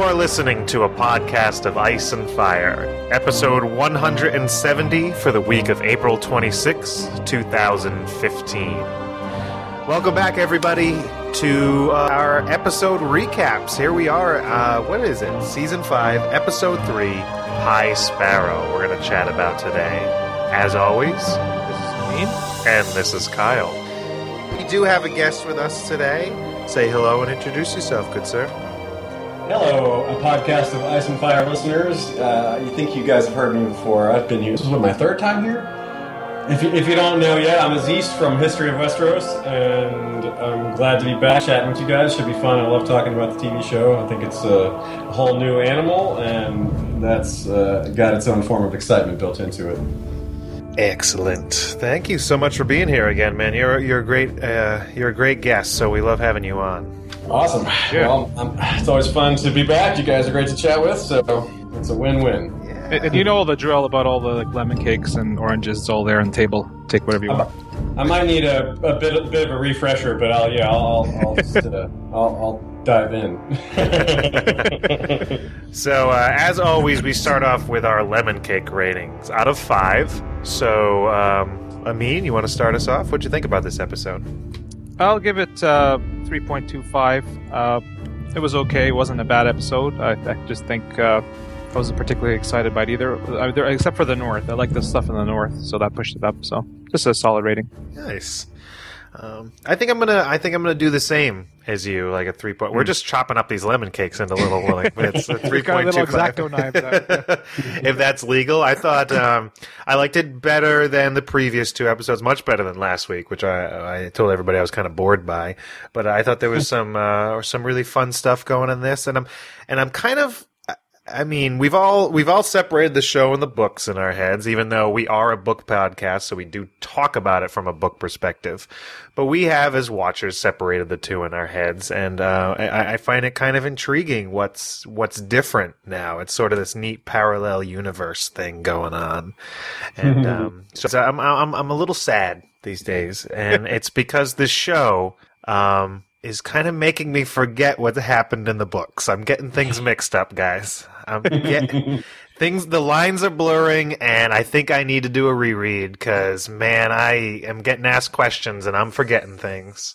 You are listening to a podcast of Ice and Fire, episode 170 for the week of April 26, 2015. Welcome back, everybody, to uh, our episode recaps. Here we are. Uh, what is it? Season 5, Episode 3, High Sparrow. We're going to chat about today. As always, This is me. and this is Kyle. We do have a guest with us today. Say hello and introduce yourself, good sir. Hello, a podcast of Ice and Fire listeners. Uh, you think you guys have heard me before? I've been here. This is what my third time here. If you, if you don't know yet, I'm Aziz from History of Westeros, and I'm glad to be back chatting with you guys. Should be fun. I love talking about the TV show. I think it's a, a whole new animal, and that's uh, got its own form of excitement built into it. Excellent. Thank you so much for being here again, man. You're you're a great uh, you're a great guest, so we love having you on. Awesome. Well, I'm, it's always fun to be back. You guys are great to chat with, so it's a win-win. And, and you know all the drill about all the like, lemon cakes and oranges. It's all there on the table. Take whatever you want. I might need a, a bit, a bit of a refresher, but I'll yeah, I'll I'll, I'll, just, uh, I'll, I'll dive in. So uh, as always, we start off with our lemon cake ratings out of five. So, um, Amin, you want to start us off? What'd you think about this episode? I'll give it uh, 3.25. Uh, it was okay. It wasn't a bad episode. I, I just think uh, I wasn't particularly excited by it either, uh, except for the north. I like the stuff in the north, so that pushed it up. So just a solid rating. Nice. Um, I think I'm gonna. I think I'm gonna do the same as you, like a three point. We're just chopping up these lemon cakes into little like bits. A three point two five. If that's legal, I thought um, I liked it better than the previous two episodes. Much better than last week, which I, I told everybody I was kind of bored by. But I thought there was some uh, some really fun stuff going in this, and I'm and I'm kind of. I mean, we've all we've all separated the show and the books in our heads, even though we are a book podcast, so we do talk about it from a book perspective. But we have, as watchers, separated the two in our heads, and uh, I, I find it kind of intriguing what's what's different now. It's sort of this neat parallel universe thing going on, and um, so I'm, I'm I'm a little sad these days, and it's because this show. Um, is kind of making me forget what happened in the books. I'm getting things mixed up, guys. I'm getting things. The lines are blurring, and I think I need to do a reread because, man, I am getting asked questions and I'm forgetting things.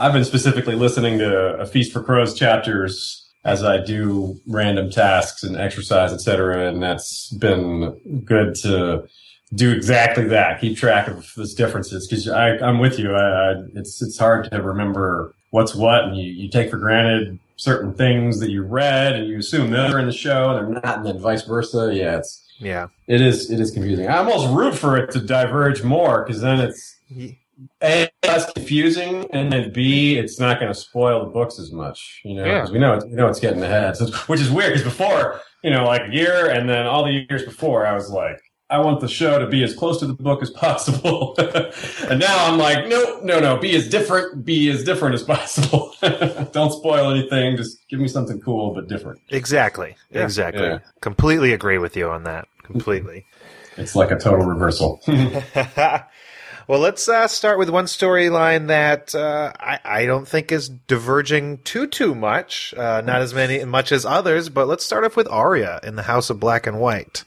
I've been specifically listening to a Feast for Crows chapters as I do random tasks and exercise, etc., and that's been good to do exactly that. Keep track of those differences because I'm with you. I, I, it's it's hard to remember what's what, and you, you take for granted certain things that you read, and you assume they're in the show, and they're not, and then vice versa. Yeah, it's Yeah. it is it is confusing. I almost root for it to diverge more because then it's a less confusing, and then b it's not going to spoil the books as much. You know, Yeah. 'cause we know it's, we know it's getting ahead, so, which is weird because before you know, like a year, and then all the years before, I was like. I want the show to be as close to the book as possible. and now I'm like, no, no, no, be as different, be as different as possible. Don't spoil anything. Just give me something cool, but different. Exactly. Exactly. Yeah. Completely agree with you on that. Completely. It's like a total reversal. well, let's uh, start with one storyline that uh, I, I don't think is diverging too too much. Uh, not as many much as others, but let's start off with Arya in the House of Black and White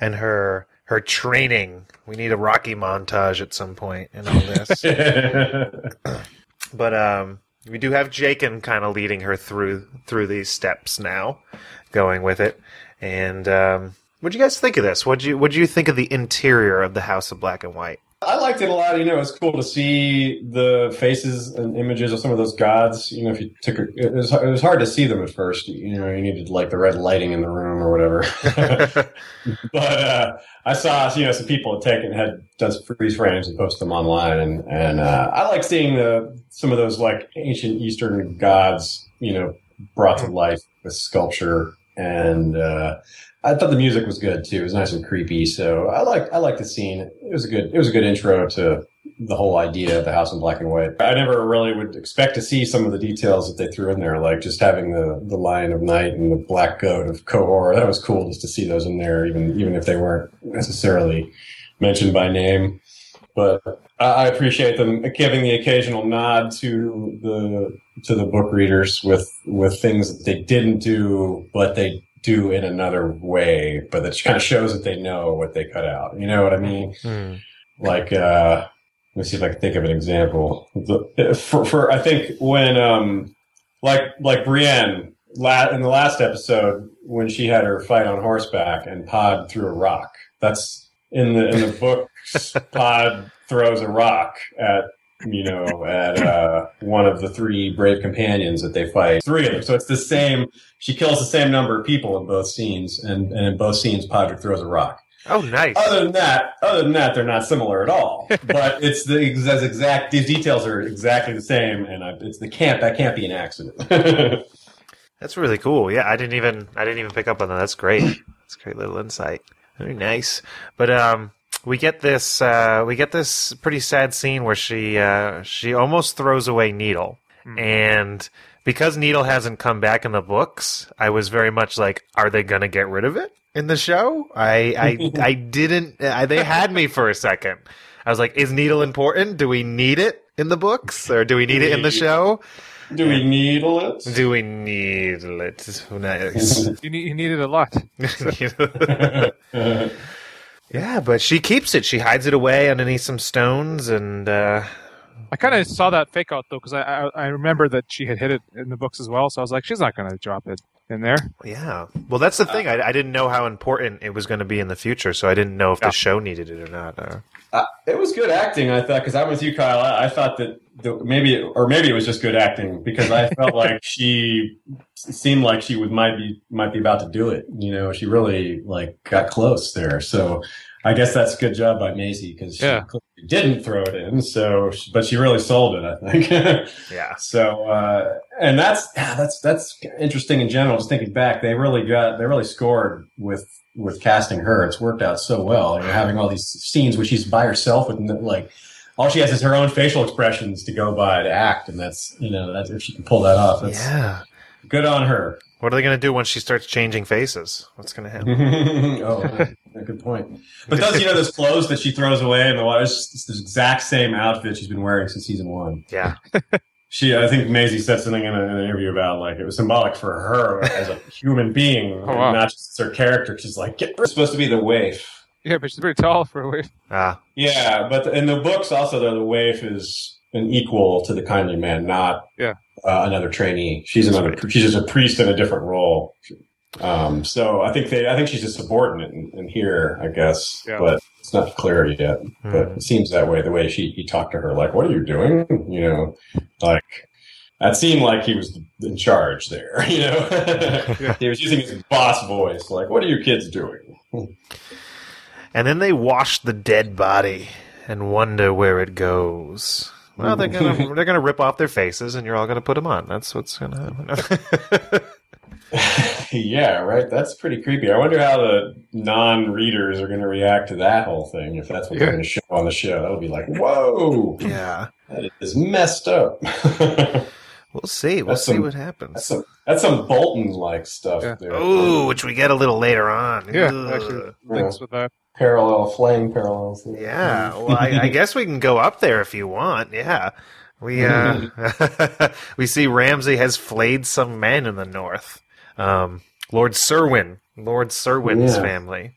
and her her training. We need a Rocky montage at some point in all this. but um, we do have Jaqen kind of leading her through through these steps now, going with it. And um, what do you guys think of this? What do you what do you think of the interior of the House of Black and White? I liked it a lot. You know, it's cool to see the faces and images of some of those gods. You know, if you took a, it was, it was hard to see them at first. You know, you needed like the red lighting in the room or whatever. but uh, I saw, you know, some people had taken had done some freeze frames and posted them online, and and uh, I like seeing the some of those like ancient Eastern gods, you know, brought to life with sculpture and. Uh, I thought the music was good too. It was nice and creepy. So I like I like the scene. It was a good it was a good intro to the whole idea of the house in black and white. I never really would expect to see some of the details that they threw in there, like just having the the lion of night and the black goat of Qohor. That was cool just to see those in there, even even if they weren't necessarily mentioned by name. But I appreciate them giving the occasional nod to the to the book readers with with things that they didn't do, but they do in another way, but that kind of shows that they know what they cut out. You know what I mean? Hmm. Like, uh, let me see if I can think of an example. The, for, for I think when, um, like, like Brienne la- in the last episode when she had her fight on horseback and Pod threw a rock. That's in the in the book. Pod throws a rock at you know, at uh, one of the three brave companions that they fight. Three of them. So it's the same. She kills the same number of people in both scenes, and, and in both scenes, Podrick throws a rock. Oh, nice. Other than that, other than that, they're not similar at all. but it's the ex- exact. These details are exactly the same, and I, it's the can't. That can't be an accident. That's really cool. Yeah, I didn't even I didn't even pick up on that. That's great. That's a great little insight. Very nice. But um we get this uh we get this pretty sad scene where she uh she almost throws away Needle. And because Needle hasn't come back in the books, I was very much like, are they going to get rid of it in the show? I I I didn't I, they had me for a second. I was like, is Needle important? Do we need it in the books or do we need it in the show? Do we needle it? Do we need it? Nice. You, need, you needed a lot. Yeah, but she keeps it. She hides it away underneath some stones, and uh, I kind of saw that fake out though because I, I I remember that she had hid it in the books as well. So I was like, she's not going to drop it in there. yeah. Well, that's the thing. I, I didn't know how important it was going to be in the future, so I didn't know if Yeah. the show needed it or not. Uh, Uh, it was good acting, I thought, because I'm with you, Kyle. I, I thought that the, maybe, or maybe it was just good acting because I felt like she seemed like she would might be might be about to do it. You know, she really like got close there. So I guess that's a good job by Maisie because she Yeah. didn't throw it in. So, but she really sold it, I think. yeah. So, uh, and that's yeah, that's that's interesting in general. Just thinking back, they really got they really scored with with casting her. It's worked out so well. You're having all these scenes where she's by herself with like all she has is her own facial expressions to go by to act, and that's you know that's if she can pull that off, that's Yeah. good on her. What are they going to do once she starts changing faces? What's going to happen? oh, good point. But those you know those clothes that she throws away in the water, it's it's the exact same outfit she's been wearing since season one. Yeah. She, I think Maisie said something in, a, in an interview about like it was symbolic for her as a human being, Oh, wow. not just her character. She's like, "Get- it's supposed to be the waif. Yeah, but she's very tall for a waif. Ah. Yeah, but in the books also, though, the waif is an equal to the kindly man, not Yeah. uh, another trainee. She's another. She's just a priest in a different role. Um, so I think they, I think she's a subordinate in, in here, I guess, Yeah. but it's not clear yet. But Hmm. it seems that way. The way she he talked to her, like, "What are you doing?" You know, like that seemed like he was in charge there. You know, he was using his boss voice, like, "What are you kids doing?" And then they wash the dead body and wonder where it goes. Well, they're gonna they're gonna rip off their faces, and you're all gonna put them on. That's what's gonna happen. yeah, right. That's pretty creepy. I wonder how the non-readers are going to react to that whole thing. If that's what they're going to show on the show, that'll be like, "Whoa, yeah, that is messed up." we'll see. We'll That's see some- what that's happens. some that's some Bolton-like stuff. Yeah. There. Ooh, which we get a little later on. Yeah, Ugh. actually links with that. Parallel flame parallels. there. Yeah, well, I, I guess we can go up there if you want. Yeah, we uh, we see Ramsay has flayed some men in the north. Um, Lord Cerwyn, Lord Cerwyn's Yeah. family.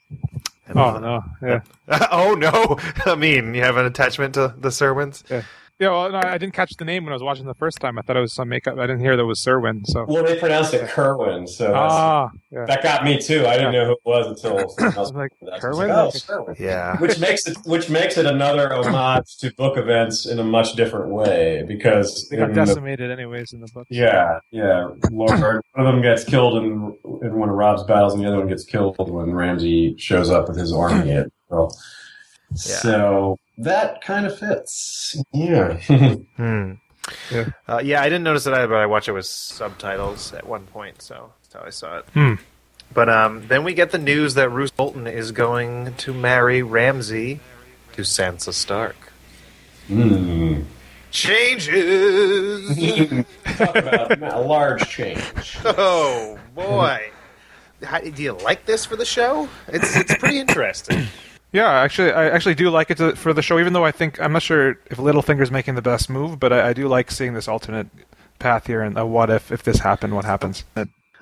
And- Oh no, yeah, oh no! I mean, you have an attachment to the Cerwyns. yeah. Well, no, I didn't catch the name when I was watching the first time. I thought it was some makeup. I didn't hear that was Cerwyn. So Well, they pronounced it Kerwin, so ah, yeah. that got me too. I didn't know who it was until someone I else was like, I was Kerwin? oh, Kerwin. Yeah, which makes it which makes it another homage to book events in a much different way because they got in the- decimated anyways in the book. yeah yeah Lord, one of them gets killed in in one of Robb's battles and the other one gets killed when Ramsay shows up with his army at well so that kind of fits yeah hmm. Yeah. Uh, yeah. I didn't notice it either, but I watched it with subtitles at one point, so that's how I saw it. Hmm. But um, then we get the news that Roose Bolton is going to marry Ramsay to Sansa Stark. Hmm. Changes. talk about a large change oh boy. How, do you like this for the show? It's it's pretty interesting. Yeah, actually, I actually do like it to, for the show. Even though I think I'm not sure if Littlefinger's making the best move, but I, I do like seeing this alternate path here. And what if if this happened? What happens?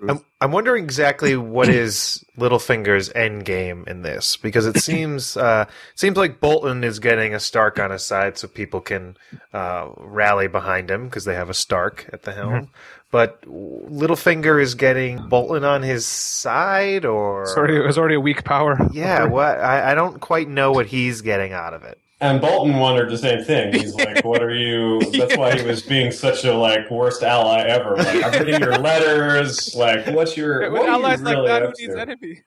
I'm, I'm wondering exactly what is Littlefinger's end game in this because it seems uh, seems like Bolton is getting a Stark on his side, so people can uh, rally behind him because they have a Stark at the helm. But Littlefinger is getting Bolton on his side, or It's already, it was already a weak power. yeah, what I, I don't quite know what he's getting out of it. And Bolton wondered the same thing. He's like, "What are you?" That's why he was being such a like worst ally ever. Like, I'm reading your letters. Like, what's your When what are you allies like really that, up who needs enemy?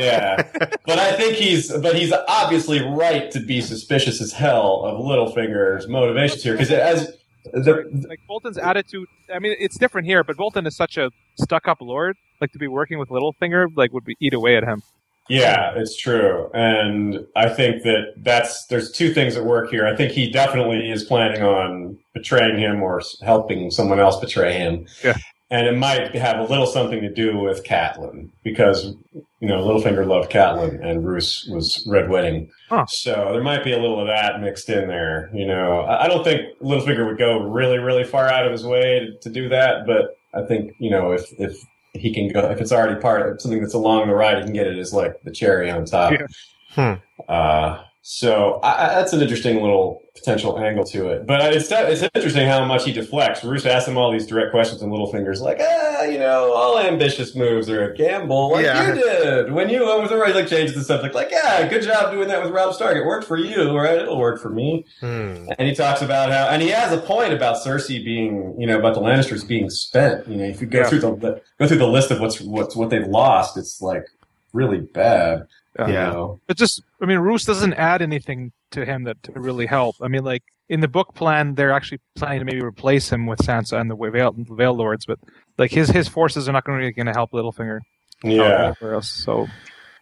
Yeah, but I think he's but he's obviously right to be suspicious as hell of Littlefinger's motivations here because as the like Bolton's attitude. I mean, it's different here, but Bolton is such a stuck-up lord. Like to be working with Littlefinger, like would be eat away at him. Yeah, it's true. And I think that that's there's two things at work here. I think he definitely is planning on betraying him or helping someone else betray him. Yeah. And it might have a little something to do with Catelyn because you know Littlefinger loved Catelyn and Roose was Red Wedding. Huh. So there might be a little of that mixed in there. You know, I I don't think Littlefinger would go really, really far out of his way to, to do that, but I think you know if if he can go if it's already part of something that's along the ride, he can get it as like the cherry on top. Yeah. Hmm. Uh, so I, I, that's an interesting little potential angle to it. But it's it's interesting how much he deflects. Roose asks him all these direct questions, and Littlefinger's like, ah, you know, all ambitious moves are a gamble, like Yeah. you did when you went with the right like changes and stuff. Like, like, yeah, good job doing that with Robb Stark. It worked for you, right? It'll work for me. Hmm. And he talks about how, and he has a point about Cersei being, you know, about the Lannisters being spent. You know, if you go Yeah. through the, the go through the list of what's what's what they've lost, it's like really bad. You Yeah. know? It just, I mean, Roose doesn't add anything to him that to really help. I mean, like in the book plan, they're actually planning to maybe replace him with Sansa and the Vale, Vale Lords, but like his his forces are not going to really going to help Littlefinger. yeah. Else. So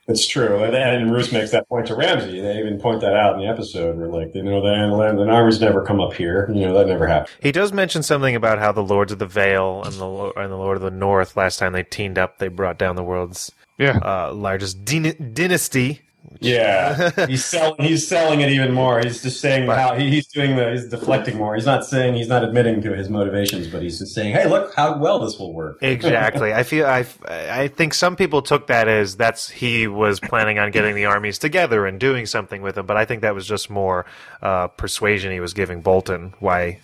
It's true, and, and Roose makes that point to Ramsay. They even point that out in the episode. Where like, you know, the, the armies never come up here. You know, that never happened. He does mention something about how the Lords of the Vale and the and the Lord of the North last time they teamed up, they brought down the world's yeah, uh, largest din- dynasty. Yeah, he's selling. He's selling it even more. He's just saying But- how he, he's doing the. He's deflecting more. He's not saying he's not admitting to his motivations, but he's just saying, "Hey, look how well this will work." Exactly. I feel I I think some people took that as that's he was planning on getting the armies together and doing something with them, but I think that was just more uh, persuasion he was giving Bolton why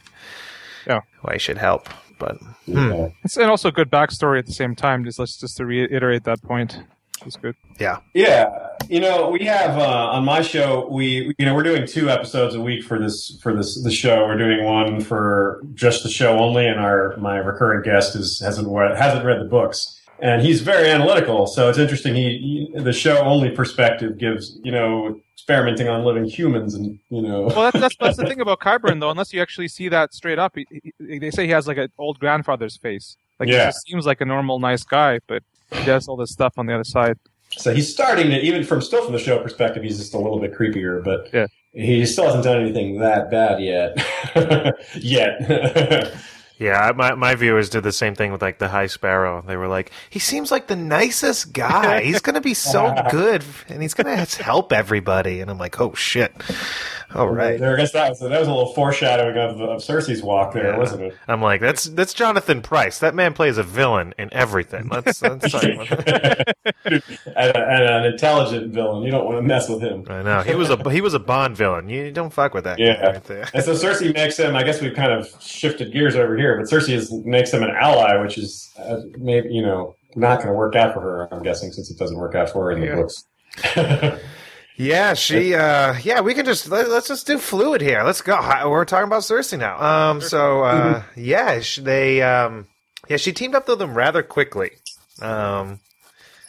Yeah. why he should help. But Yeah. it's and also good backstory at the same time. Just let's just to reiterate that point. It's good. yeah, Yeah, you know, we have uh, on my show. We you know we're doing two episodes a week for this for this the show. We're doing one for just the show only, and our my recurring guest is hasn't read, hasn't read the books, and he's very analytical. So it's interesting. He, he the show only perspective gives you know experimenting on living humans, and you know. Well, that's, that's that's the thing about Qyburn though. Unless you actually see that straight up, he, he, they say he has like an old grandfather's face. Like Yeah. he just seems like a normal, nice guy, but he does all this stuff on the other side. So he's starting to, even from still from the show perspective, he's just a little bit creepier, but Yeah. he still hasn't done anything that bad yet. yet. yeah. My my viewers did the same thing with like the High Sparrow. They were like, he seems like the nicest guy. He's gonna be so good, and he's gonna help everybody. And I'm like, oh shit. All right. There, I guess that was, that was a little foreshadowing of, of Cersei's walk there, Yeah. wasn't it? I'm like, that's that's Jonathan Pryce. That man plays a villain in everything. Let's, let's talk about that. and, and an intelligent villain. You don't want to mess with him. I know he was a he was a Bond villain. You don't fuck with that guy Yeah. right there. And so Cersei makes him. I guess we've kind of shifted gears over here, but Cersei is, makes him an ally, which is uh, maybe you know not going to work out for her. I'm guessing since it doesn't work out for her in the books. Yeah, she. uh Yeah, we can just let, let's just do fluid here. Let's go. We're talking about Cersei now. Um. So uh yeah, sh- they um yeah she teamed up with them rather quickly. Um,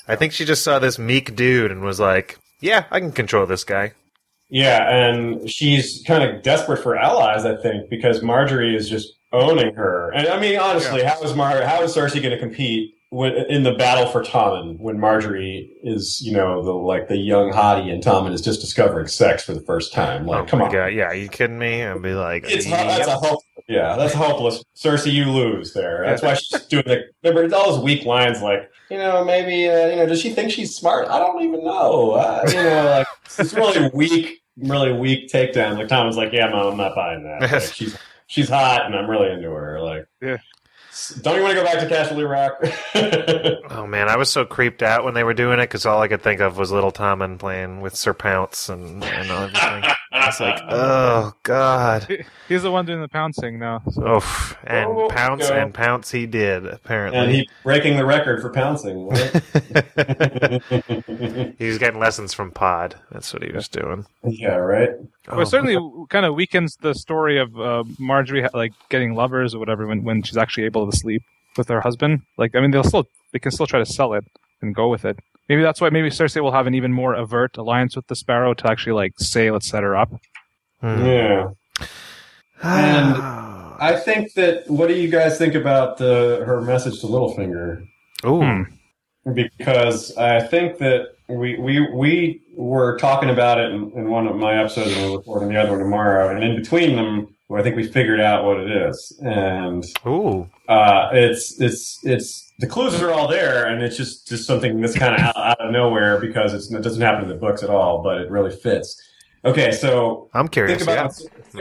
I think she just saw this meek dude and was like, yeah, I can control this guy. Yeah, and she's kind of desperate for allies, I think, because Margaery is just owning her. And I mean, honestly, how is Mar? How is Cersei going to compete when, in the battle for Tommen when Margaery is, you know, the like the young hottie and Tommen is just discovering sex for the first time? Like, oh come on, God. Yeah, are you kidding me? I'd be like, it's yep. that's a hope. Yeah, that's hopeless. Cersei, you lose there. That's why she's doing the. Remember all those weak lines like, you know, maybe, uh, you know, does she think she's smart? I don't even know. Uh, you know, like it's really weak, really weak takedown. Like Tom was like, "Yeah, mom, I'm not buying that. Like, she's she's hot, and I'm really into her." Like, Yeah. Don't you want to go back to Casterly Rock? Oh man, I was so creeped out when they were doing it because all I could think of was Little Tommen playing with Sir Pounce and, and everything. It's like, oh god, He's the one doing the pouncing now. So. oh, and Oh, pounce go. and pounce he did apparently. and apparently. he breaking the record for pouncing. right? he was getting lessons from Pod. That's what he was doing. yeah, right. Oh, Well, it certainly kind of weakens the story of uh, Margaery like getting lovers or whatever when, when she's actually able to sleep with her husband. Like, I mean, they'll still they can still try to sell it and go with it. Maybe that's why maybe Cersei will have an even more overt alliance with the Sparrow to actually like say let's set her up. Hmm. Yeah. And I think that. What do you guys think about the her message to Littlefinger? Ooh, Hmm. Because I think that we we we were talking about it in, in one of my episodes, and we're recording the other one tomorrow. And in between them, I think we figured out what it is, and ooh, uh, it's it's it's the clues are all there, and it's just just something that's kind of out, out of nowhere because it's, it doesn't happen in the books at all, but it really fits. Okay, so I'm curious. think about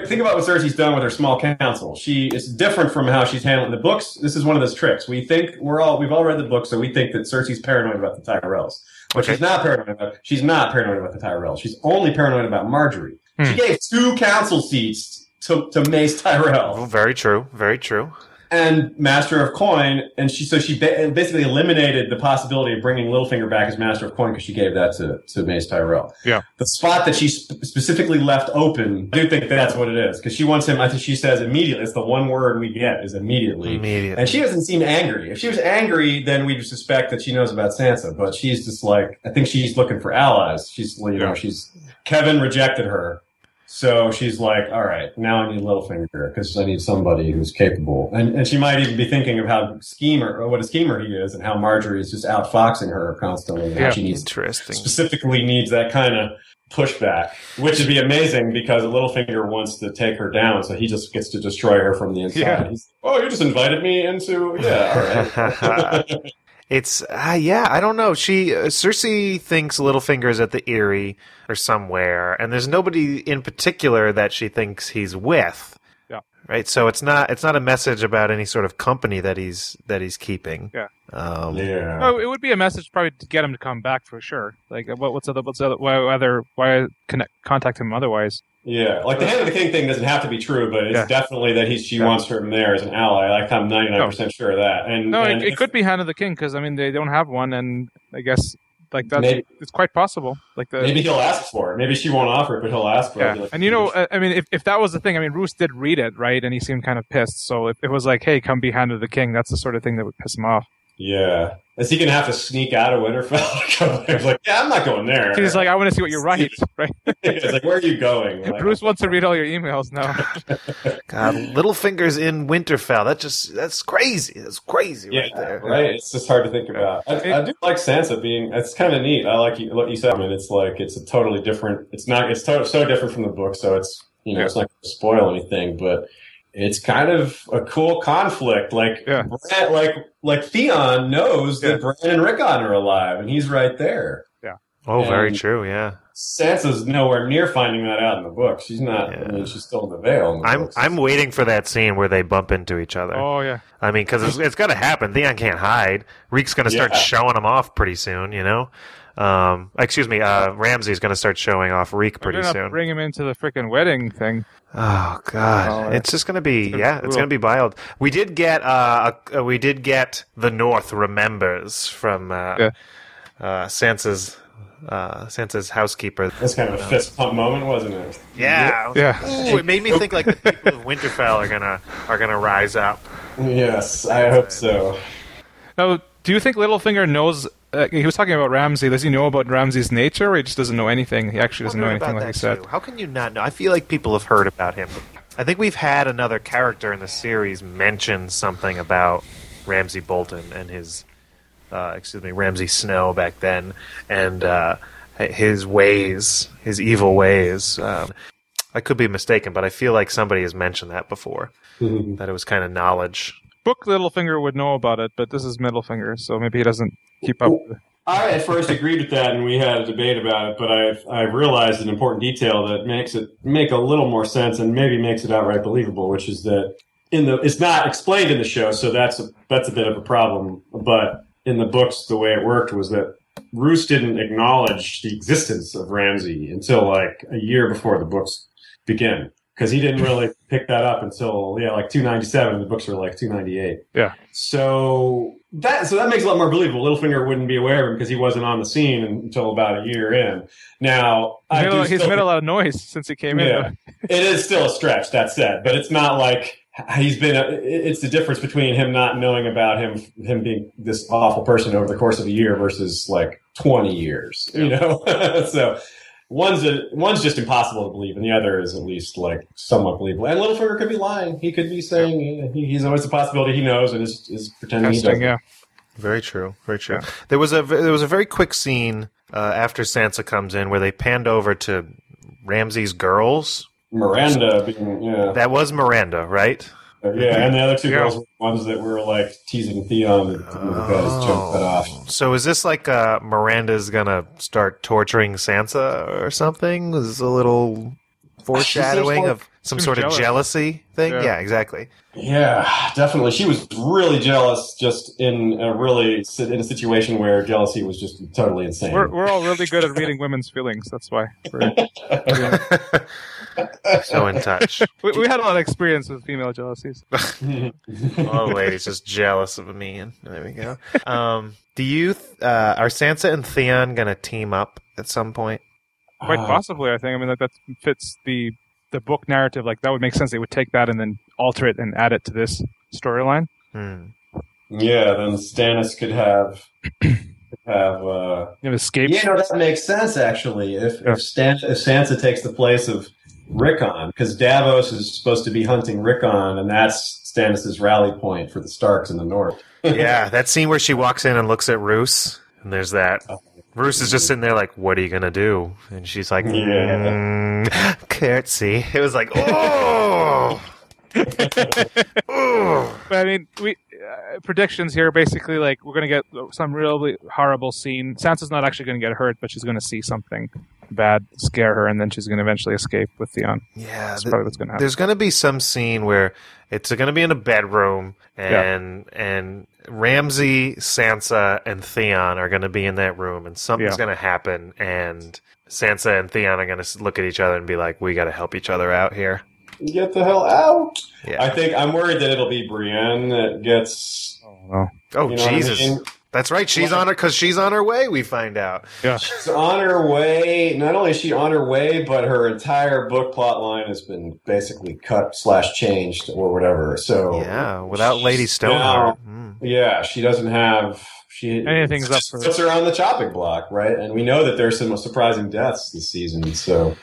think about what Cersei's done with her small council. She is different from how she's handling the books. This is one of those tricks. We think we're all we've all read the book, so we think that Cersei's paranoid about the Tyrells, but Okay. she's not paranoid about. She's not paranoid about the Tyrells. She's only paranoid about Margaery. She Hmm. gave two council seats to to Mace Tyrell Oh, very true. Very true. And Master of Coin, and she so she ba- basically eliminated the possibility of bringing Littlefinger back as Master of Coin because she gave that to to Mace Tyrell. Yeah. the spot that she sp- specifically left open, I do think that's what it is because she wants him. I think she says immediately. It's the one word we get is immediately. Immediately. And she doesn't seem angry. If she was angry, then we'd suspect that she knows about Sansa. But she's just like, I think she's looking for allies. She's, you know, Yeah. she's Kevan rejected her, so she's like, all right, now I need Littlefinger because I need somebody who's capable. And and she might even be thinking of how schemer, or what a schemer he is, and how Margaery is just outfoxing her constantly. Yeah. she needs Interesting. specifically needs that kind of pushback, which would be amazing because Littlefinger wants to take her down, so he just gets to destroy her from the inside. Yeah. He's, oh, you just invited me into yeah, all right. It's uh, yeah, I don't know. She uh, Cersei thinks Littlefinger's at the Eyrie or somewhere, and there's nobody in particular that she thinks he's with. Yeah. Right. So it's not it's not a message about any sort of company that he's that he's keeping. Yeah. Um, yeah. Oh, it would be a message probably to get him to come back for sure. Like, what, what's other, what's other, why other, why connect, contact him otherwise? Yeah, like the hand of the king thing doesn't have to be true, but it's Yeah. definitely that he's she Yeah. wants her there as an ally. Like I'm 99 percent sure of that. And No, and it, it could be Hand of the King because I mean they don't have one, and I guess like that's it's quite possible. Like the maybe he'll ask for it. Maybe she won't offer it, but he'll ask for it. yeah, Be like, and you know, I mean, if, if that was the thing, I mean, Roose did read it right, and he seemed kind of pissed. So if it was like, hey, come be Hand of the King, that's the sort of thing that would piss him off. Yeah, is he gonna have to sneak out of Winterfell? He's like, yeah, I'm not going there. He's like, I want to see what you write, right? He's like, where are you going? Like, Bruce wants to read all your emails now. God, Littlefinger's in Winterfell. That just that's crazy. That's crazy Yeah, right there. right. It's just hard to think about. I, I do like Sansa being. It's kind of neat. I like you, what you said. I mean, it's like it's a totally different. It's not. It's to, so different from the book. So it's you know Yeah. it's not going to spoil anything, but it's kind of a cool conflict. Like Yeah. Bran, like like Theon knows that Bran and Rickon are alive, and he's right there. Yeah. Oh, very true. Yeah. Sansa's nowhere near finding that out in the book. She's not. I mean, she's still in the Vale. In the I'm books. I'm waiting for that scene where they bump into each other. oh yeah, I mean, because it's, it's going to happen. Theon can't hide. Reek's going to start Yeah. showing him off pretty soon. You know. Um, excuse me. Uh, Ramsay's going to start showing off Reek pretty soon. bring him into the freaking wedding thing. Oh God, Oh, it's just going to be gonna be yeah, it's going to be wild. We did get uh, a, we did get the North remembers from uh, Yeah. uh, Sansa's uh, Sansa's housekeeper. That's kind of a fist pump moment, wasn't it? Yeah, Yeah. Ooh, it made me think like the people of Winterfell are gonna are gonna rise up. Yes, I hope so. Now, do you think Littlefinger knows? Uh, he was talking about Ramsay. Does he know about Ramsay's nature, or he just doesn't know anything? He actually doesn't know anything, about like he that, said. too. How can you not know? I feel like people have heard about him. I think we've had another character in the series mention something about Ramsay Bolton and his, uh, excuse me, Ramsay Snow back then, and uh, his ways, his evil ways. Um, I could be mistaken, but I feel like somebody has mentioned that before. that it was kind of knowledge. Book Littlefinger would know about it, but this is Middlefinger, so maybe he doesn't keep up. I at first agreed with that, and we had a debate about it. But I've I've realized an important detail that makes it make a little more sense and maybe makes it outright believable, which is that in the it's not explained in the show, so that's a that's a bit of a problem. But in the books, the way it worked was that Roose didn't acknowledge the existence of Ramsay until like a year before the books begin because he didn't really pick that up until yeah like 297 the books were like 298 Yeah. so that so that makes a lot more believable littlefinger wouldn't be aware of him because he wasn't on the scene until about a year in now He's, I made, a lot- he's still made a lot of noise since he came Yeah. in. it is still a stretch that said but it's not like he's been a, it's the difference between him not knowing about him him being this awful person over the course of a year versus like 20 years you know so one's a, one's just impossible to believe and the other is at least like somewhat believable and Littlefinger could be lying he could be saying he, he's always a possibility he knows and is, is pretending he Testing, doesn't yeah. Very true. Very true. Yeah. There was a there was a very quick scene uh, after Sansa comes in where they panned over to Ramsay's girls. Miranda being yeah That was Miranda, right? Yeah and the other two Yeah. girls were the ones that were like teasing Theon and the guy's jump cut off So is this like uh, Miranda's gonna start torturing Sansa or something? Is this a little foreshadowing more- of some seems sort of jealousy thing? Yeah. Yeah, exactly. Yeah, definitely. She was really jealous, just in a really in a situation where jealousy was just totally insane. We're, we're all really good at reading women's feelings. That's why. We're, so in touch. we, we had a lot of experience with female jealousies. All the ladies just jealous of me, and there we go. Um, do you uh, are Sansa and Theon gonna team up at some point? Quite Uh, possibly, I think. I mean, that, that fits the the book narrative. Like that would make sense. They would take that and then alter it and add it to this storyline. Hmm. yeah, then Stannis could have have. Uh, You know, escape. yeah, no, that makes sense actually. If Yeah. if, Stan, if Sansa takes the place of Rickon, because Davos is supposed to be hunting Rickon, and that's Stannis's rally point for the Starks in the north. Yeah, that scene where she walks in and looks at Roose, and there's that. Roose is just sitting there like, "What are you gonna do?" And she's like, Yeah. mm, "Curtsy." It was like, "Oh." oh. But I mean, we uh, predictions here basically like we're gonna get some really horrible scene. Sansa's not actually gonna get hurt, but she's gonna see something bad scare her, and then she's gonna eventually escape with Theon. Yeah, That's th- probably what's gonna happen. there's gonna be some scene where it's gonna be in a bedroom, and and Ramsay, Sansa, and Theon are gonna be in that room, and something's Yeah. gonna happen, and Sansa and Theon are gonna look at each other and be like, "We got to help each other out here." Get the hell out! Yeah. I think I'm worried that it'll be Brienne that gets. Oh no. oh You know what I Jesus. mean? That's right. She's on her because she's on her way. We find out. Yeah. She's on her way. Not only is she on her way, but her entire book plot line has been basically cut slash changed or whatever. So Yeah, without Lady she's Stoneheart. now- Mm. yeah, she doesn't have. She Anything's up for- puts her on the chopping block, right? And we know that there's some surprising deaths this season. So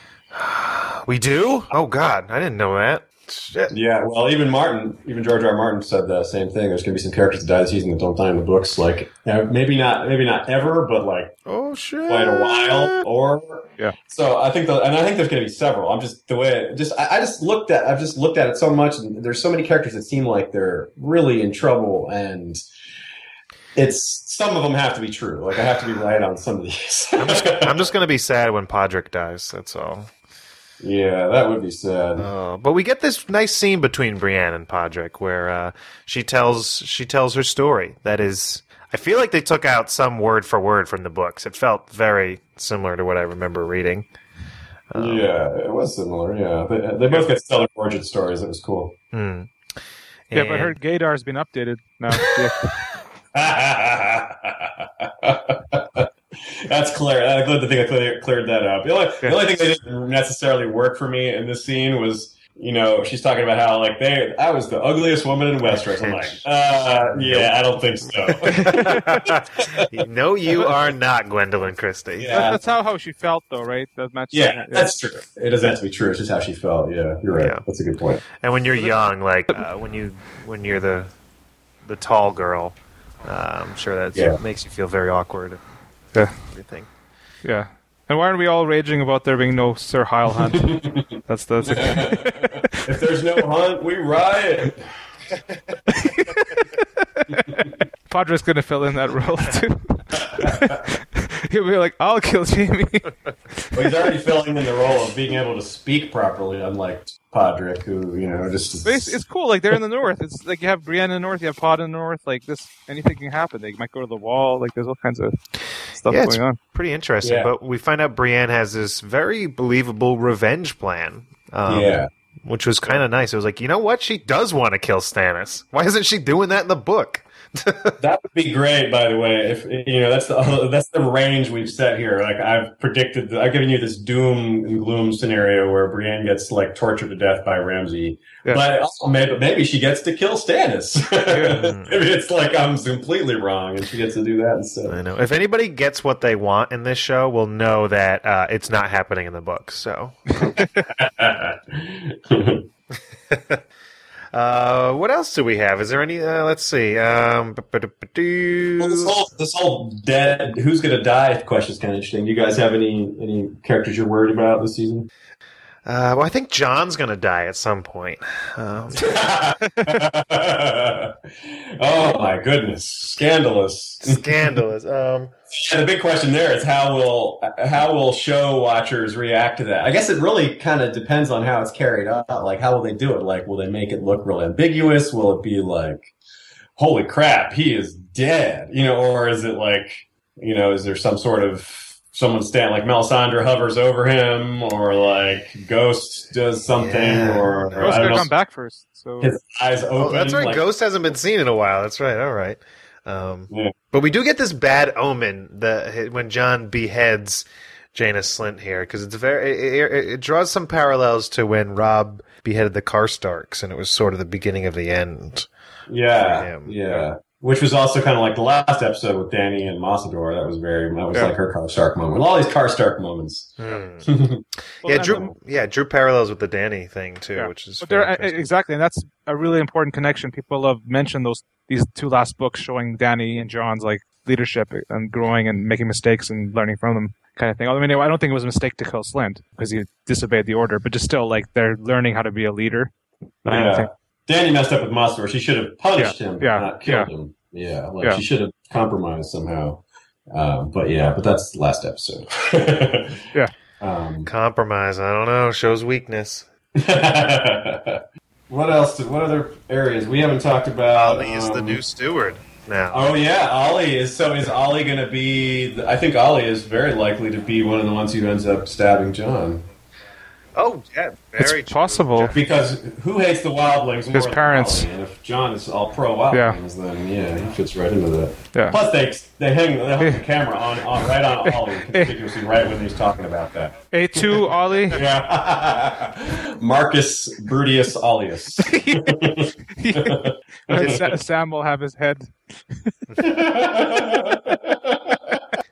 We do? Oh God, I didn't know that. Shit. yeah, well, even Martin, even George R. R. Martin said the same thing. There's going to be some characters that die this season that don't die in the books. Like maybe not, maybe not ever, but like Oh shit. quite a while or Yeah. so i think the, and i think there's going to be several i'm just the way just I, I just looked at i've just looked at it so much and there's so many characters that seem like they're really in trouble and it's some of them have to be true like i have to be right on some of these I'm just, I'm just gonna be sad when Podrick dies. That's all. Yeah that would be sad Uh, but we get this nice scene between Brienne and Podrick where uh, she tells she tells her story. That is, I feel like they took out some word for word from the books. It felt very similar to what I remember reading. yeah it was similar yeah they, they both get stellar origin stories it was cool Hmm. Yeah, but And- her gaydar's been updated now. Yeah. That's clear. I'm glad the thing I clear, cleared that up. The only, Yeah. the only thing that didn't necessarily work for me in this scene was, you know, she's talking about how like they, I was the ugliest woman in Westeros. I'm like, uh, yeah, I don't think so. no, you are not Gwendoline Christie. Yeah. That's how, how she felt, though, right? That match. yeah, that's true. It doesn't have to be true. It's just how she felt. Yeah, you're right. Yeah. That's a good point. And when you're young, like uh, when you when you're the the tall girl, uh, I'm sure that Yeah. makes you feel very awkward. Yeah. Everything. Yeah. And why aren't we all raging about there being no Sir Hyle Hunt? that's that's. if there's no hunt, we riot. Padre's gonna fill in that role too. He'll be like, "I'll kill Jaime." Well, he's already filling in the role of being able to speak properly, unlike Podrick, who you know just. is- But it's, it's cool. Like they're in the north. It's like you have Brienne in the north, you have Pod in the north. Like this, anything can happen. They might go to the wall. Like there's all kinds of stuff Yeah, it's- going on. Pretty interesting. Yeah. But we find out Brienne has this very believable revenge plan. Um, yeah, Which was kind of nice. It was like, you know what? She does want to kill Stannis. Why isn't she doing that in the book? that would be great. By the way, if you know that's the that's the range we've set here. Like I've predicted, I've given you this doom and gloom scenario where Brienne gets like tortured to death by Ramsay, Yeah. but also maybe maybe she gets to kill Stannis. maybe it's like I'm completely wrong, and she gets to do that instead. I know. If anybody gets what they want in this show, will know that uh, it's not happening in the book. So, uh, what else do we have? Is there any? Uh, let's see. Um. Well, this whole this whole dead who's gonna die question is kind of interesting. Do you guys have any any characters you're worried about this season? Uh, well, I think Jon's going to die at some point. Um, oh my goodness, scandalous! scandalous. Um, Yeah, the big question there is how will how will show watchers react to that? I guess it really kind of depends on how it's carried out. Like, how will they do it? Like, will they make it look real ambiguous? Will it be like, "Holy crap, he is dead," you know, or is it like, you know, is there some sort of someone stand like Melisandre hovers over him, or like Ghost does something, Yeah. or, or Ghost I don't gonna know, come back first. So his eyes open? oh, that's right. like- Ghost hasn't been seen in a while. That's right. All right. Um, Yeah. But we do get this bad omen the when Jon beheads Janos Slynt here because it's very it, it, it draws some parallels to when Robb beheaded the Karstarks and it was sort of the beginning of the end. for Yeah, him. yeah. Which was also kind of like the last episode with Dany and Mossador. That was very, that was Yeah. like her Karstark moment. All these Karstark moments. Hmm. Well, yeah, and- drew yeah drew parallels with the Dany thing too, Yeah. which is But there, exactly, and that's a really important connection. People have mentioned those these two last books showing Dany and Jon's like leadership and growing and making mistakes and learning from them, kind of thing. I mean, I don't think it was a mistake to kill Slynt because he disobeyed the order, but just still, like they're learning how to be a leader. I don't Yeah. Think- Dany messed up with Mossador. She should have punished him, yeah, not killed him. Yeah, like Yeah. she should have compromised somehow. Um, but yeah, but that's the last episode. Yeah. Um, Compromise. I don't know. Shows weakness. what else? Did, what other areas we haven't talked about? Olly is the Um, new steward now. Oh yeah, Olly is. So is Olly going to be? I think Olly is very likely to be one of the ones who ends up stabbing Jon. Oh, yeah, very It's possible. Because who hates the wildlings? more His than parents. Olly? And if Jon is all pro wildlings, then yeah, he fits right into that. Yeah. Plus, they they hang they hook the camera on, on right on Olly conspicuously right when he's talking about that. A two Olly. Yeah, Marcus Brudius Ollius. Sa- Sam will have his head.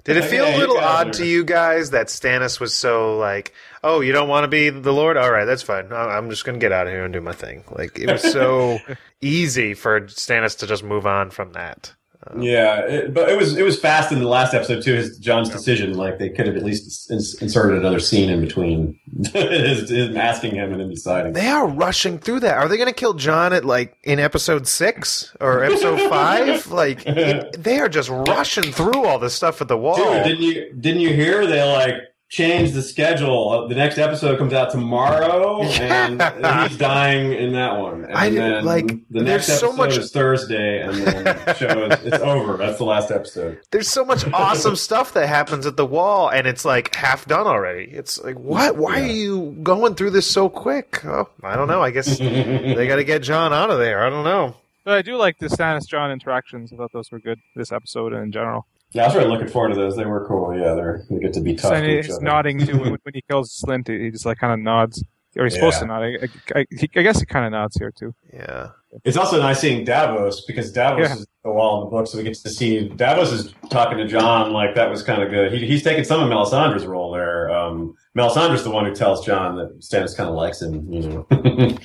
Did it feel Yeah, a little odd to you guys that Stannis was so like, "Oh, you don't want to be the Lord? All right, that's fine. I'm just going to get out of here and do my thing." Like it was so easy for Stannis to just move on from that. Um, yeah, it, but it was it was fast in the last episode too. His Jon's decision, like they could have at least ins- inserted another scene in between his, his asking him and then deciding. They are rushing through that. Are they going to kill Jon at like in episode six or episode five? Like it, they are just rushing through all this stuff at the wall. Dude, didn't you didn't you hear they like changed the schedule? Uh, the next episode comes out tomorrow, and he's dying in that one. And I didn't- then like, the next there's so episode much- is Thursday, and then shows it's over. That's the last episode. There's so much awesome stuff that happens at the wall, and it's like half done already. It's like, what? Why Yeah. are you going through this so quick? Oh, I don't know. I guess they got to get Jon out of there. I don't know. But I do like the Stannis Jon interactions. I thought those were good this episode and in general. Yeah, I was really looking forward to those. They were cool. Yeah, they're they get to be tough. and to each he's nodding too when, when he kills Slynt. He he just like kind of nods, or he's supposed to nod. I, I, I, I guess he kind of nods here too. Yeah. It's also nice seeing Davos because Davos Yeah. is the wall in the book, so we get to see Davos is talking to Jon. Like that was kind of good. He, he's taking some of Melisandre's role there. Um, Melisandre's the one who tells Jon that Stannis kind of likes him, you know.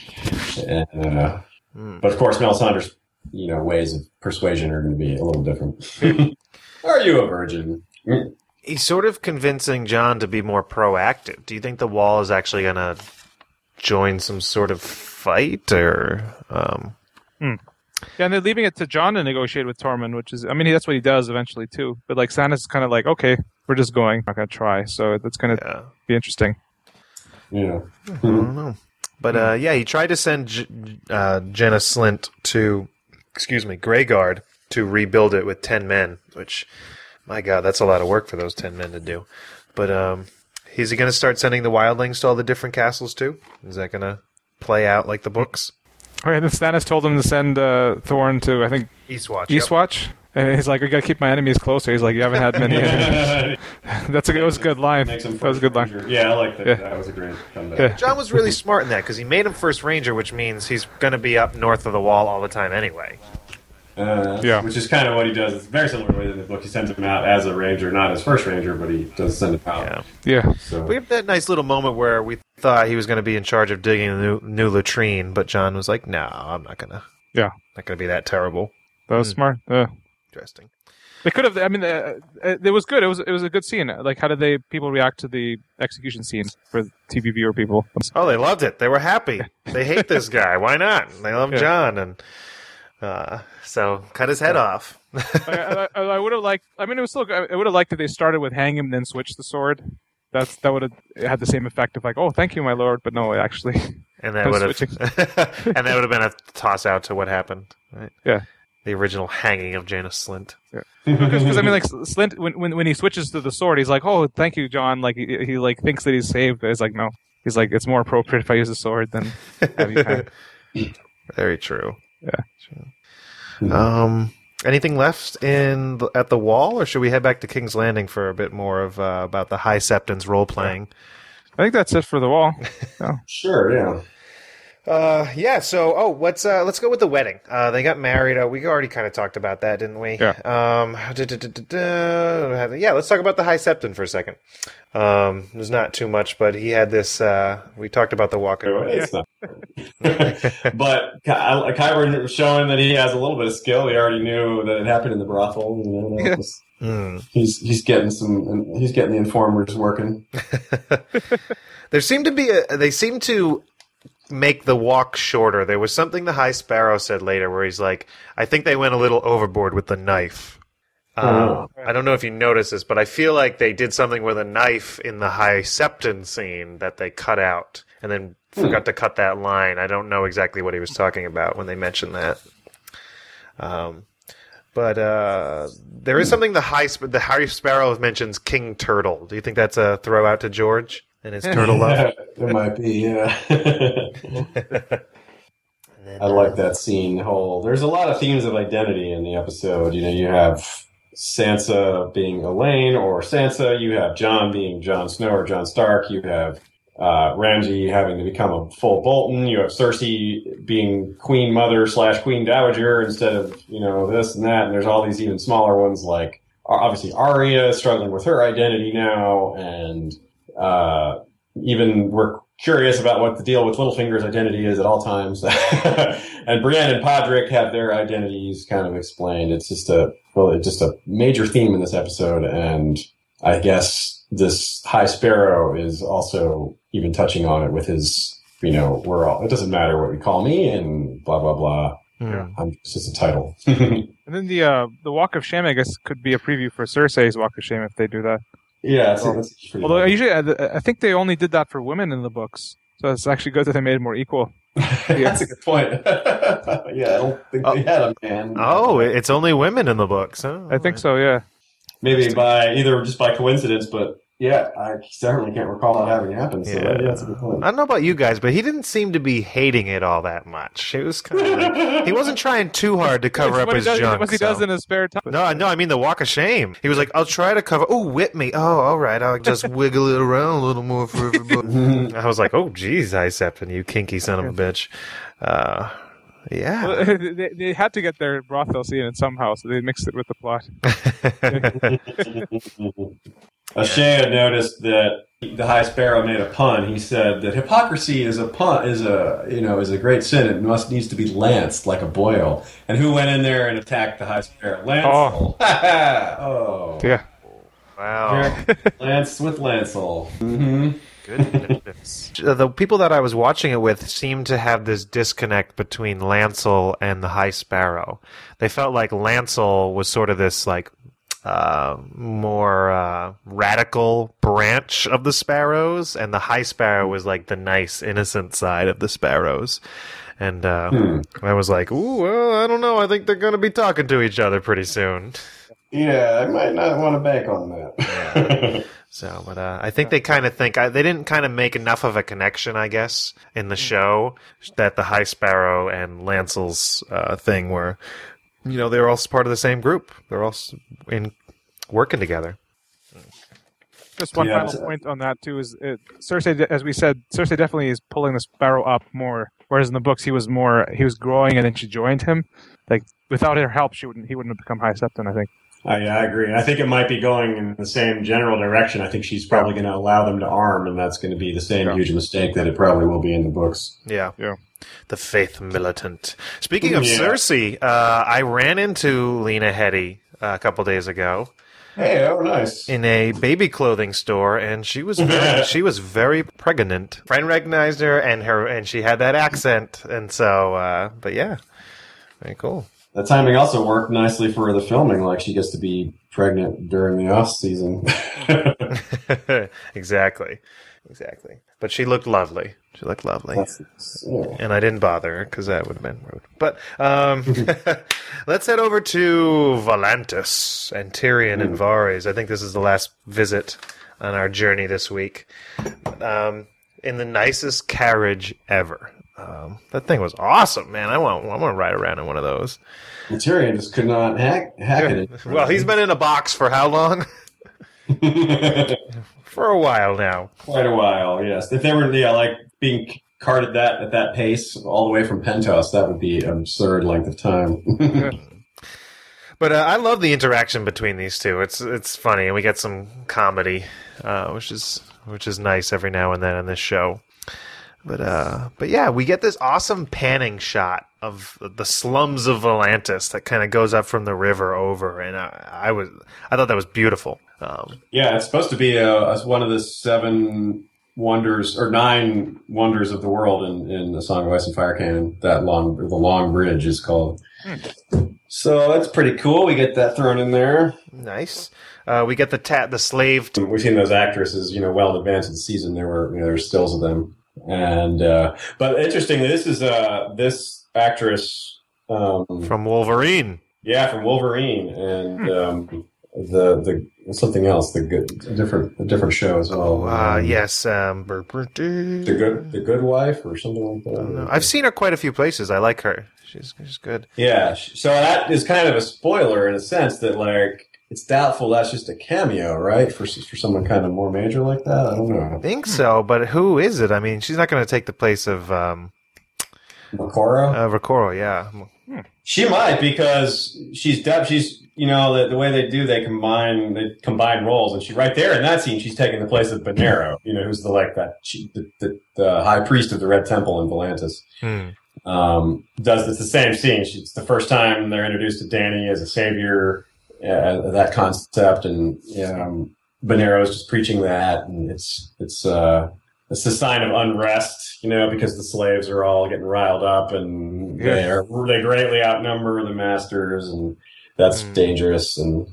and, uh, Hmm. but of course, Melisandre's you know ways of persuasion are going to be a little different. are you a virgin? He's sort of convincing Jon to be more proactive. Do you think the wall is actually going to join some sort of fight, or um, Hmm. Yeah, and they're leaving it to Jon to negotiate with Tormund, which is, I mean, that's what he does eventually too. But like Santa's kind of like, okay, we're just going, I'm not gonna try. So that's gonna Yeah. be interesting. Yeah. I don't know. But uh, yeah, he tried to send J- uh, Janos Slynt to, excuse me, Greyguard to rebuild it with ten men. Which, my God, that's a lot of work for those ten men to do. But um, is he going to start sending the wildlings to all the different castles too? Is that going to play out like the books? Okay, then Stannis told him to send uh, Thorne to, I think, Eastwatch. Eastwatch. And he's like, we gotta keep my enemies closer. He's like, you haven't had many enemies. That's a, it was a good line. That was a good line. Yeah, I like that. Yeah. That was a great comeback. Yeah. Jon was really smart in that because he made him first ranger, which means he's going to be up north of the wall all the time anyway. Uh, Yeah. Which is kind of what he does. It's very similar way in the book. He sends him out as a ranger, not as first ranger, but he does send him out. Yeah. Yeah. So We have that nice little moment where we thought he was going to be in charge of digging a new, new latrine, but Jon was like, "No, I'm not gonna. Yeah. not gonna be that terrible." That was Hmm. smart. Uh, Interesting. they could have. I mean, uh, uh, it was good. It was it was a good scene. Like, how did they people react to the execution scene for TV viewer people? Oh, they loved it. They were happy. They hate this guy. Why not? They love Yeah. Jon, and uh, so cut his head off. I, I, I would have liked. I mean, it was still. good. I would have liked if they started with hang him, then switch the sword. That's that would have had the same effect of like, oh, thank you, my lord. But no, actually, and that would have, and that would have been a toss out to what happened. Right? Yeah. The original hanging of Janos Slynt. because I mean, like Slynt, when, when when he switches to the sword, he's like, "Oh, thank you, Jon." Like he, he like thinks that he's saved. But it's like, no, he's like, it's more appropriate if I use the sword than. Very true. Yeah. True. Um. Anything left in the, at the wall, or should we head back to King's Landing for a bit more of uh, about the High Septons role playing? I think that's it for the wall. sure, yeah. Uh, yeah. So, oh, let's uh, let's go with the wedding. Uh, they got married. Uh, we already kind of talked about that, didn't we? Yeah. Um. da- da- da- da- da. Yeah. Let's talk about the High Septon for a second. Um. There's not too much, but he had this. Uh, we talked about the walk. It's not. but Ky- I- Qyburn showing that he has a little bit of skill. He already knew that it happened in the brothel. You know, that was- Hmm. he's he's getting some. He's getting the informers working. There seemed to be a. They seem to make the walk shorter. There was something the High Sparrow said later where he's like, "I think they went a little overboard with the knife." Uh, I don't know if you noticed this, but I feel like they did something with a knife in the High Septon scene that they cut out and then forgot to cut that line. I don't know exactly what he was talking about when they mentioned that. Um, but uh, there is something the high the High Sparrow mentions King Turtle. Do you think that's a throw out to George and his turtle love? there might be, yeah. I like that scene. Whole there's a lot of themes of identity in the episode. You know, you have Sansa being Alayne or Sansa. You have Jon being Jon Snow or Jon Stark. You have uh, Ramsay having to become a full Bolton. You have Cersei being Queen Mother slash Queen Dowager instead of you know this and that. And there's all these even smaller ones like obviously Arya struggling with her identity now, and uh, even we're curious about what the deal with Littlefinger's identity is at all times. and Brienne and Podrick have their identities kind of explained. It's just a well, it's just a major theme in this episode, and I guess this High Sparrow is also even touching on it with his, you know, we're all. It doesn't matter what we call me, and blah blah blah. Hmm. I'm it's just a title. And then the uh, the Walk of Shame, I guess, could be a preview for Cersei's Walk of Shame if they do that. Yeah, it's, it's pretty Although usually, I, I think they only did that for women in the books, so it's actually good that they made it more equal. That's a good point. yeah, I don't think they had a man. Oh, it's only women in the books. Huh? I think so. Yeah. maybe by either just by coincidence, but yeah, I certainly can't recall that having happened. So Yeah. yeah, that's a good point. I don't know about you guys, but he didn't seem to be hating it all that much. It was kind of like, he wasn't trying too hard to cover up his he does, junk. What he so- does in his spare time. No, no, I mean the walk of shame. He was like, "I'll try to cover." Oh, whip me. Oh, all right. I'll just wiggle it around a little more for everybody. I was like, "Oh, geez, I Septon, you kinky son of a bitch." Uh, yeah. Well, they, they had to get their brothel scene in somehow, so they mixed it with the plot. O'Shea had noticed that the High Sparrow made a pun. He said that hypocrisy is a pun is a you know is a great sin. It must needs to be lanced like a boil. And who went in there and attacked the High Sparrow? Lancel. Oh, Yeah. wow. Lance with Lancel. hmm goodness. the people that I was watching it with seemed to have this disconnect between Lancel and the High Sparrow. They felt like Lancel was sort of this like uh, more uh, radical branch of the Sparrows, and the High Sparrow was like the nice, innocent side of the Sparrows. And uh, Hmm. I was like, "Ooh, well, I don't know. I think they're going to be talking to each other pretty soon." Yeah, I might not want to bank on that. yeah. So, but uh, I think they kind of think I, they didn't kind of make enough of a connection, I guess, in the show that the High Sparrow and Lancel's uh, thing were, you know, they're all part of the same group. They're all in working together. Just one Yeah, final point on that too is it, Cersei, as we said, Cersei definitely is pulling the sparrow up more. Whereas in the books, he was more he was growing, and then she joined him. Like without her help, she wouldn't he wouldn't have become High Septon. I think. I, I agree. I think it might be going in the same general direction. I think she's probably going to allow them to arm, and that's going to be the same Yeah. huge mistake that it probably will be in the books. Yeah. Yeah. The faith militant. Speaking of Yeah. Cersei, uh, I ran into Lena Headey uh, a couple days ago Hey, oh, nice. in a baby clothing store, and she was very, she was very pregnant. Friend recognized her, and her and she had that accent, and so. Uh, but yeah, very cool. The timing also worked nicely for the filming. Like she gets to be pregnant during the off season. exactly, exactly. But she looked lovely. She looked lovely. Yeah. and I didn't bother her because that would have been rude. But um, let's head over to Volantis and Tyrion and Varys. I think this is the last visit on our journey this week. Um, in the nicest carriage ever. Um, that thing was awesome, man. I want I want to ride around in one of those. Tyrion just could not hack hack it. Well, he's been in a box for how long? for a while now. quite a while. Yes, if they were yeah like being carted that at that pace all the way from Pentos, that would be an absurd length of time. But uh, I love the interaction between these two. It's it's funny, and we get some comedy, uh, which is which is nice every now and then in this show. But uh, but yeah, we get this awesome panning shot of the slums of Volantis that kind of goes up from the river over, and I, I was I thought that was beautiful. Um, yeah, it's supposed to be uh, as one of the seven wonders or nine wonders of the world in, in the Song of Ice and Fire canon. That long, the Long Bridge is called. So that's pretty cool. We get that thrown in there. nice. Uh, we get the ta- the slave. T- We've seen those actresses, you know, well in advance of the season. There were you know, there were stills of them, and uh, but interestingly, this is uh, this actress um, from Wolverine. Yeah, from Wolverine and um, the the something else, the good a different a different show as well. Uh, Um, yes, um, the good the good wife or something like that. I've seen her quite a few places. I like her. She's she's good. Yeah, so that is kind of a spoiler in a sense that like it's doubtful that's just a cameo, right? For for someone kind of more major like that. I don't know. I think so, but who is it? I mean, she's not going to take the place of um, Moqorro. uh, Ricoro, yeah. She might because she's def- she's you know the, the way they do they combine they combine roles and she right there in that scene she's taking the place of Benerro you know who's the like that she, the, the, the high priest of the Red Temple in Volantis Hmm. um, does it's the same scene she, it's the first time they're introduced to Dany as a savior uh, that concept and um, Benerro is just preaching that and it's it's uh it's a sign of unrest, you know, because the slaves are all getting riled up and they are they greatly outnumber the masters, and that's Mm. dangerous. And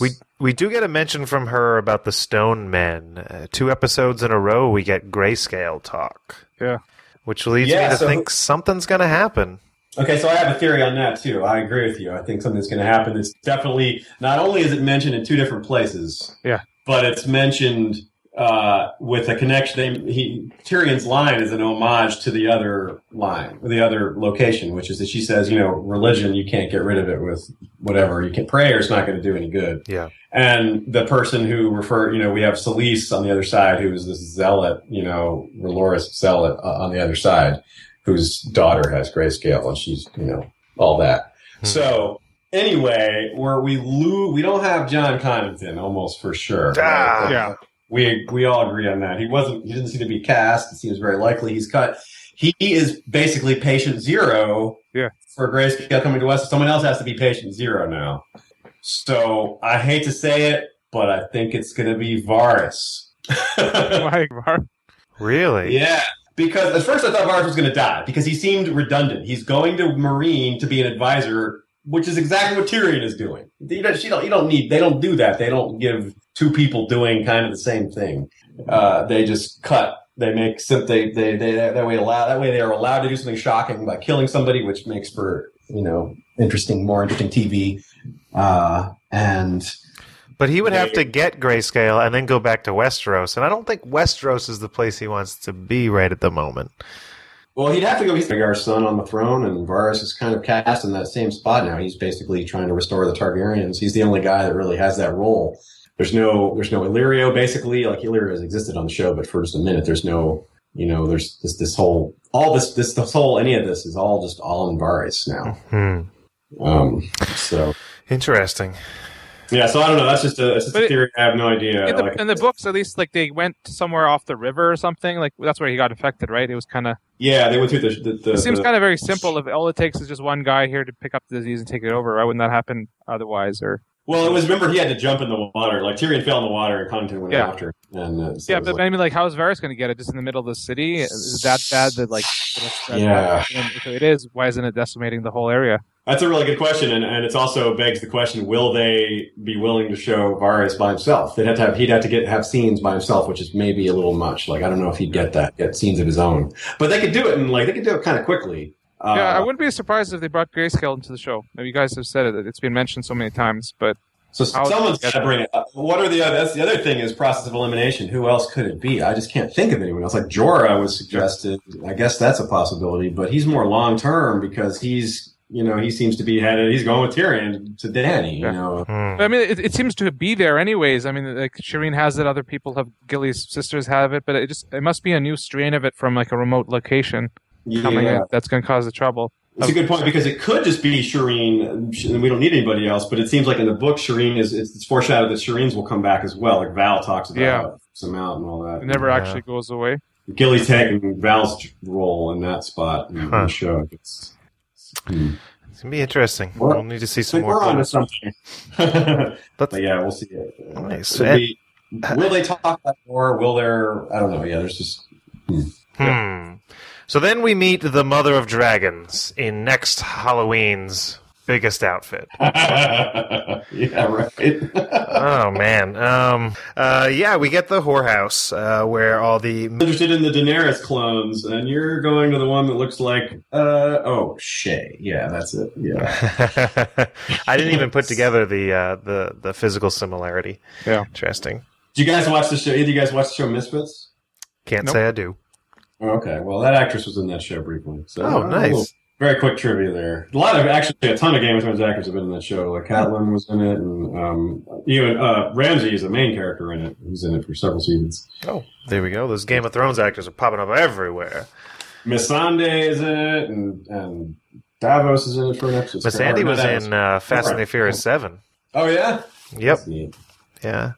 We we do get a mention from her about the Stone Men. Uh, two episodes in a row, we get grayscale talk. Yeah. Which leads Yeah, me to so- think something's going to happen. Okay, so I have a theory on that too. I agree with you. I think something's going to happen. It's definitely not only is it mentioned in two different places, Yeah. but it's mentioned uh, with a connection. They, he Tyrion's line is an homage to the other line, the other location, which is that she says, you know, religion you can't get rid of it with whatever you can. Prayer is not going to do any good. Yeah. And the person who refer, you know, we have Selyse on the other side, who is this zealot, you know, Roloris zealot uh, on the other side, whose daughter has grayscale, and she's, you know, all that. Hmm. So anyway, where we lose, we don't have Jon Connington almost for sure. Ah. Yeah. We we all agree on that. He wasn't. He didn't seem to be cast. It seems very likely he's cut. He is basically patient zero. Yeah. For grayscale coming to us, someone else has to be patient zero now. So I hate to say it, but I think it's going to be Varys. Why, Var? Really? Yeah, because at first I thought Varys was going to die because he seemed redundant. He's going to Meereen to be an advisor, which is exactly what Tyrion is doing. You don't, don't, you don't need. They don't do that. They don't give two people doing kind of the same thing. Uh, they just cut. They make they, they they that way allow that way they are allowed to do something shocking by killing somebody, which makes for you know interesting, more interesting TV. Uh, and But he would have to get grayscale and then go back to Westeros, and I don't think Westeros is the place he wants to be right at the moment. Well, he'd have to go. He's Rhaegar's son on the throne, and Varys is kind of cast in that same spot now. He's basically trying to restore the Targaryens. He's the only guy that really has that role. There's no, there's no Illyrio. Basically, like Illyrio has existed on the show, but for just a minute, there's no, you know, there's this, this whole, all this, this, this whole, any of this is all just all in Varys now. Hmm. Um, so Interesting. Yeah, so I don't know. That's just a, that's just a it- theory. I have no idea. In the, Like, in the books, at least, like they went somewhere off the river or something. Like that's where he got infected, right? It was kind of. yeah, they went through the. the, the It seems kind of very simple. If all it takes is just one guy here to pick up the disease and take it over, why wouldn't that happen otherwise? Or well, it was remember he had to jump in the water. Like Tyrion fell in the water, and Connington went Yeah. after. And uh, so yeah, but like- I mean, like, how is Varys going to get it just in the middle of the city? Is that bad that like? Yeah. If it is, why isn't it decimating the whole area? That's a really good question, and, and it's also begs the question: Will they be willing to show Varys by himself? They'd have to have he'd have to get have scenes by himself, which is maybe a little much. Like I don't know if he'd get that, get scenes of his own. But they could do it, and like they could do it kind of quickly. Uh, yeah, I wouldn't be surprised if they brought Grayscale into the show. Maybe you guys have said it; it's been mentioned so many times. But so someone's got to bring it. up. What are the other? That's the other thing is process of elimination. Who else could it be? I just can't think of anyone else. Like Jorah was suggested. I guess that's a possibility, but he's more long term because he's you know he seems to be headed. He's going with Tyrion to Dany. You Yeah. know. Hmm. But, I mean, it, it seems to be there anyways. I mean, like Shireen has it, other people have Gilly's sisters have it, but it just it must be a new strain of it from like a remote location coming in that's going to cause the trouble. It's a good point because it could just be Shireen, and we don't need anybody else. But it seems like in the book, Shireen is it's, it's foreshadowed that Shireen's will come back as well. Like Val talks about Yeah. some out and all that. It never Yeah. actually goes away. Gilly's taking Val's role in that spot in Huh. the show. It's, hmm. It's gonna be interesting. We're- We'll need to see some more. we're on to something. But yeah, we'll see it. Nice. It'll be- will they talk about more? Will there? I don't know. Yeah, there's just Hmm. So then we meet the Mother of Dragons in next Halloween's biggest outfit. yeah, right. Oh man. Um. Uh. Yeah, we get the whorehouse uh, where all the interested in the Daenerys clones, and you're going to the one that looks like uh oh Shay. Yeah, that's it. Yeah. I didn't even put together the uh, the the physical similarity. Yeah. Interesting. Do you guys watch the show? Either you guys watch the show Misfits? Can't Nope. say I do. Oh, okay, well that actress was in that show briefly. So Oh, nice. A little- very quick trivia there. A lot of actually a ton of Game of Thrones actors have been in that show. Like Catelyn was in it, and um, even uh, Ramsay is a main character in it. He's in it for several seasons. Oh, there we go. Those Game of Thrones actors are popping up everywhere. Missandei is in it, and and Davos is in it for an episode. Miss Or Andy was Davos. in uh, Fast and the Right. Furious Seven. Oh yeah. Yep. Yeah.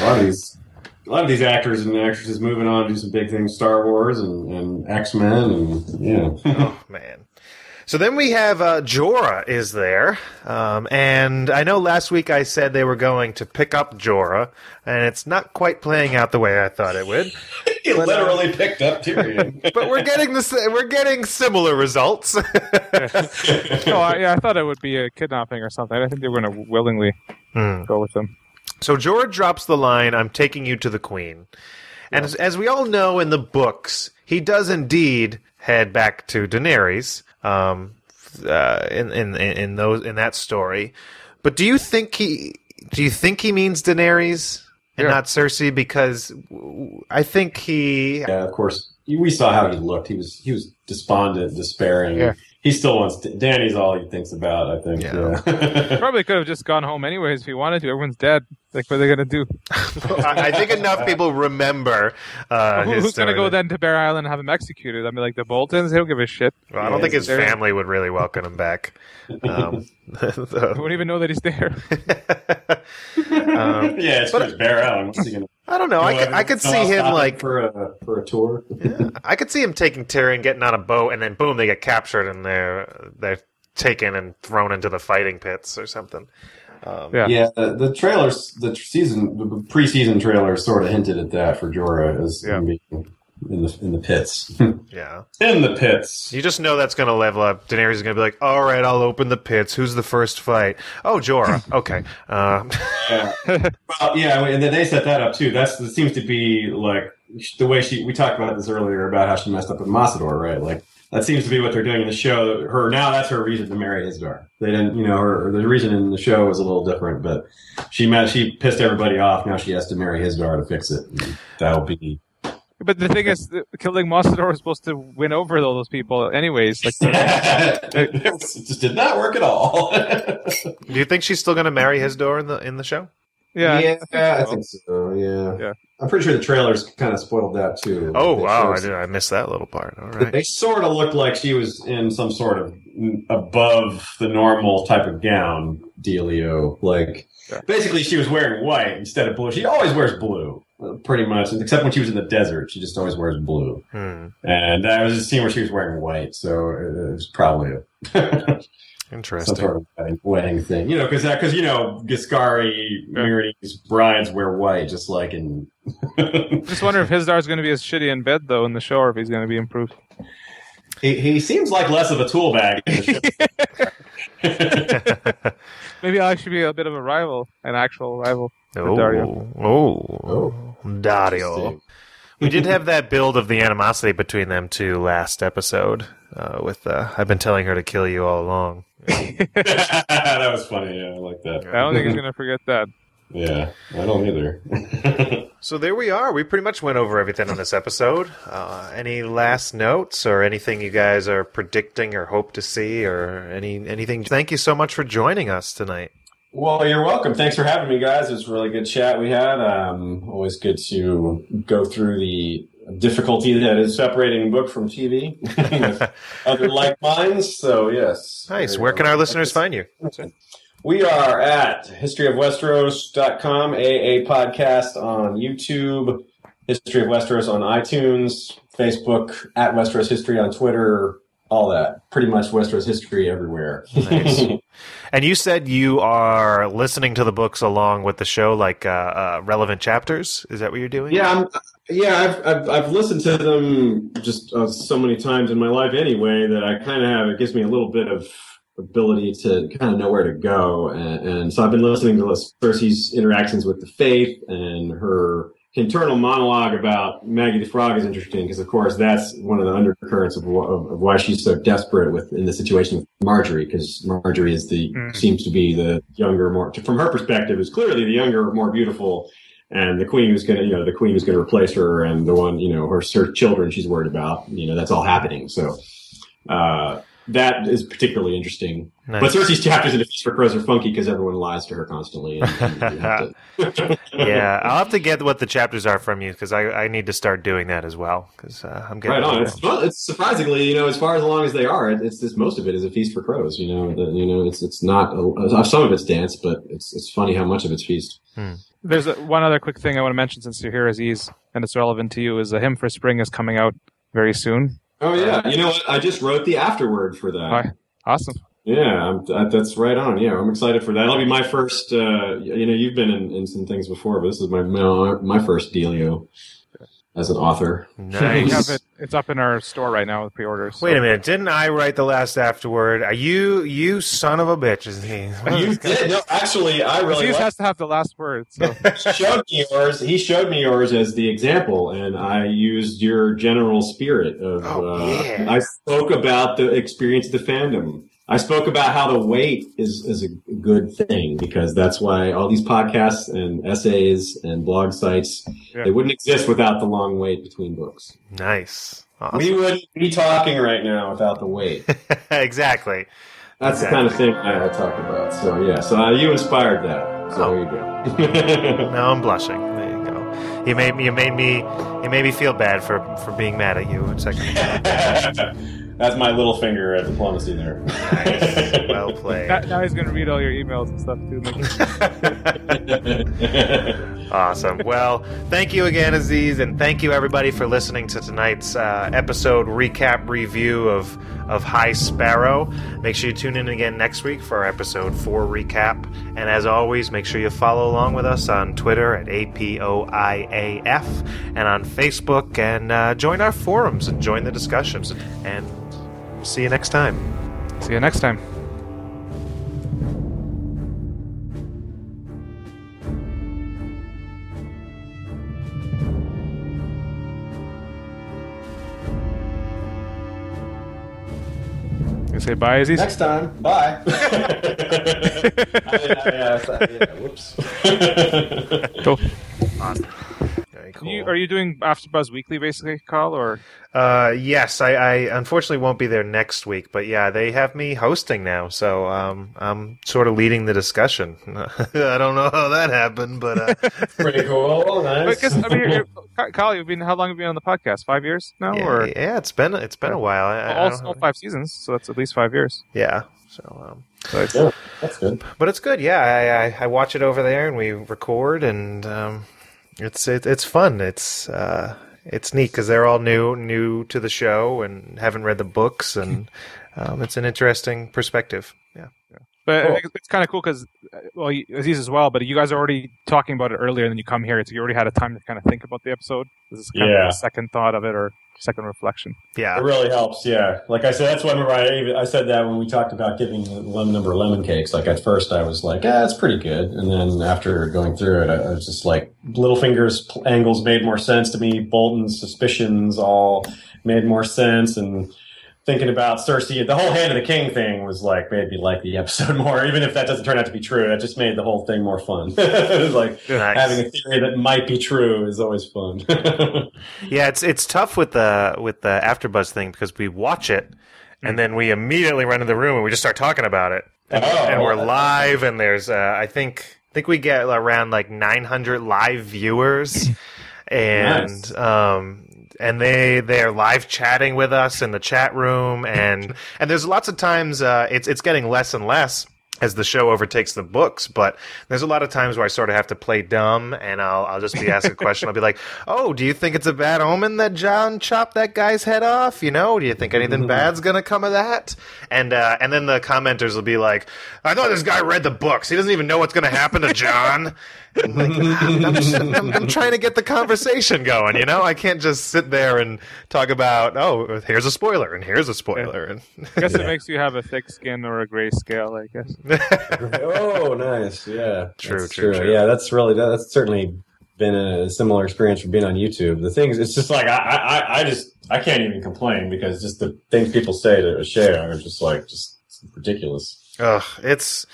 a lot of these a lot of these actors and actresses moving on to do some big things star wars and, and x-men and yeah Oh man. So then we have uh, Jorah is there, um, and I know last week I said they were going to pick up Jorah, and it's not quite playing out the way I thought it would. he But, uh, literally picked up tyrion But we're getting this. We're getting similar results. No, I, yeah, I thought it would be a kidnapping or something. I think they were going to willingly Hmm. go with them. So Jorah drops the line, "I'm taking you to the Queen," and as, as we all know in the books, he does indeed head back to Daenerys. Um, uh, in, in in those in that story, but do you think he do you think he means Daenerys and Yeah. not Cersei? Because I think he yeah of course we saw how he looked he was he was despondent despairing Yeah. He still wants to, Dany's all he thinks about i think Yeah. yeah, Probably could have just gone home anyways if he wanted to. Everyone's dead. Like, what are they going to do? I I think enough people remember uh, Who- Who's going to go then to Bear Island and have him executed? I mean, like the Boltons, they don't give a shit. Well, I don't Yeah, think his they're- family would really welcome him back. Um, They so- won't even know that he's there. Um, yeah it's but- just bear Island. what's he gonna I don't know. I could, out- I could see him like for a for a tour I could see him taking Tyrion, getting on a boat, and then boom, they get captured and they're they're taken and thrown into the fighting pits or something. Um, Yeah. Yeah, the, the trailers, the season, the preseason trailers sort of hinted at that for Jorah as Yeah. being in the in the pits. yeah. in the pits. You just know that's going to level up. Daenerys is going to be like, "All right, I'll open the pits. Who's the first fight? Oh, Jorah. Okay. Uh, Yeah. well, yeah, and then they set that up too. That's that seems to be like the way she. We talked about this earlier about how she messed up with Mossador, right? Like that seems to be what they're doing in the show. Her now that's her reason to marry Hizdahr. They didn't, you know, her the reason in the show was a little different, but she met she pissed everybody off. Now she has to marry Hizdahr to fix it. That'll be. But the thing is, the- killing Mossador was supposed to win over all those people, anyways. Like, it just did not work at all. do you think she's still going to marry Hizdahr in the in the show? yeah, yeah, I so. think so. Yeah, Yeah. I'm pretty sure the trailers kind of spoiled that too. Oh They wow, I did. I missed that little part. All right. They sort of looked like she was in some sort of above the normal type of gown dealio. Like Yeah. basically, she was wearing white instead of blue. She always wears blue, pretty much, except when she was in the desert. She just always wears blue. Hmm. And I was a scene where she was wearing white, so it was probably a some Interesting. sort of wedding, wedding thing. You know, because because you know Ghiscari, Meereenese brides wear white, just like in. Just wonder if Hizdahr's going to be as shitty in bed though in the show, or if he's going to be improved. he, he seems like less of a tool bag. In the show. Maybe I should be a bit of a rival, an actual rival. oh, Daario. oh, Daario. We did have that build of the animosity between them two last episode. Uh, with uh, I've been telling her to kill you all along. that was funny. Yeah, I like that. I don't think he's going to forget that. Yeah, I don't either. So there we are. We pretty much went over everything on this episode. Uh, any last notes or anything you guys are predicting or hope to see or any anything? Thank you so much for joining us tonight. Well, you're welcome. Thanks for having me, guys. It was a really good chat we had. Um, always good to go through the difficulty that is separating book from TV with other like minds. So yes, Nice. Where can our listeners find you? We are at historyofwesteros.com, AA podcast on YouTube, History of Westeros on iTunes, Facebook, at Westeros History on Twitter, all that. Pretty much Westeros history everywhere. Nice. And you said you are listening to the books along with the show, like uh, uh, relevant chapters. Is that what you're doing? yeah, I'm, yeah, I've, I've I've listened to them just uh, so many times in my life anyway that I kind of have. It gives me a little bit of ability to kind of know where to go, and, and so I've been listening to Cersei's interactions with the Faith and her internal monologue about Maggie the Frog is interesting because, of course, that's one of the undercurrents of, of, of why she's so desperate with in the situation with Margaery because Margaery is the Mm. seems to be the younger, more from her perspective is clearly the younger, more beautiful and the queen who's going to, you know, the queen who's going to replace her, and the one, you know, her, her children she's worried about. You know, that's all happening. So uh, that is particularly interesting. Nice. But Cersei's chapters in the Feast for Crows are funky because everyone lies to her constantly. And, and to- yeah, I'll have to get what the chapters are from you because I, I need to start doing that as well because uh, I'm getting right on. It's, well, it's surprisingly, you know, as far as long as they are, it's just most of it is a feast for crows. You know, the, you know, it's it's not a, some of it's dance, but it's it's funny how much of it's feast. There's a, one other quick thing I want to mention since you're here, Aziz, and it's relevant to you. Is a hymn for spring is coming out very soon. Oh yeah, you know what? I just wrote the afterword for that. Hi. Awesome. Yeah, I'm, that, that's right on. Yeah, I'm excited for that. That'll be my first. Uh, you know, you've been in, in some things before, but this is my my, my first dealio as an author. We Nice. have it. It's up in our store right now with pre-orders. so- Wait a minute! Didn't I write the last afterword? Are you you son of a bitch? Is he? You did? No, actually, I really Aziz liked has to have the last word. So showed me yours. He showed me yours as the example, and I used your general spirit of. Oh, uh, yeah. I spoke about the experience of the fandom. I spoke about how the wait is is a good thing because that's why all these podcasts and essays and blog sites Yeah. they wouldn't exist without the long wait between books. Nice. Awesome. We wouldn't be talking right now without the wait. exactly. That's the kind of thing I, I talk about. So yeah, so uh, you inspired that. So there you go. Now I'm blushing. There you go. You made me. You made me. You made me feel bad for for being mad at you a second ago. That's my little finger at diplomacy there. Nice. Well played. Now, now he's going to read all your emails and stuff too. Mickey. Awesome. Well, thank you again, Aziz, and thank you everybody for listening to tonight's uh, episode recap review of of High Sparrow. Make sure you tune in again next week for our episode four recap. And as always, make sure you follow along with us on Twitter at APOIAF and on Facebook, and uh, join our forums and join the discussions. And see you next time. See you next time. Say bye, Aziz? Next time, bye. I, I, I, yeah, whoops. Cool. Awesome. Very cool. You, are you doing AfterBuzz weekly, basically, Carl, or Uh, yes, I, I unfortunately won't be there next week, but yeah, they have me hosting now, so um, I'm sort of leading the discussion. I don't know how that happened, but uh, Pretty cool. Nice. Because I mean, you're, you're, Carl, you've been how long have you been on the podcast? Five years now, yeah, or yeah, it's been it's been a while. I, I all, don't- all five seasons? So that's at least five years. yeah, so um, So Yeah, that's good. but it's good. Yeah, I, I, I watch it over there, and we record, and um, it's it, it's fun. It's uh, it's neat because they're all new new to the show and haven't read the books, and um, it's an interesting perspective. Yeah. But Cool. it's, uh, it's kind of cool because, well, you- Aziz as well. But you guys are already talking about it earlier, and then you come here, so you already had a time to kind of think about the episode. This is kind Yeah. of a second thought of it or second reflection. Yeah. It really helps, yeah. Like I said, that's when I I said that when we talked about giving the lemon number of lemon cakes. Like at first, I was like, "Yeah, it's pretty good," and then after going through it, I, I was just like, Littlefinger's pl- angles made more sense to me. Bolton's suspicions all made more sense, and thinking about Cersei, the whole hand of the king thing was like made me like the episode more, even if that doesn't turn out to be true. That just made the whole thing more fun. it was like Nice. having a theory that might be true is always fun. Yeah, it's it's tough with the with the AfterBuzz thing because we watch it and then we immediately run to the room and we just start talking about it, and, Oh. and we're live and there's uh, I think I think we get around like 900 live viewers, and Nice. um and they they're live chatting with us in the chat room and and there's lots of times uh, it's it's getting less and less as the show overtakes the books, but there's a lot of times where I sort of have to play dumb and I'll I'll just be asked a question. I'll be like, "Oh, do you think it's a bad omen that Jon chopped that guy's head off? You know, do you think anything bad's gonna come of that?" And uh, and then the commenters will be like, "I thought this guy read the books. He doesn't even know what's gonna happen to Jon." And like, I'm, just- I'm- I'm trying to get the conversation going. You know, I can't just sit there and talk about, "Oh, here's a spoiler and here's a spoiler." And I guess it makes you have a thick skin or a gray scale. I guess. oh, nice. Yeah. True, That's true, true. Yeah, that's really that's certainly been a similar experience for being on YouTube. The things it's just like I I, I just I can't even complain because just the things people say to share are just like just ridiculous. Ugh, it's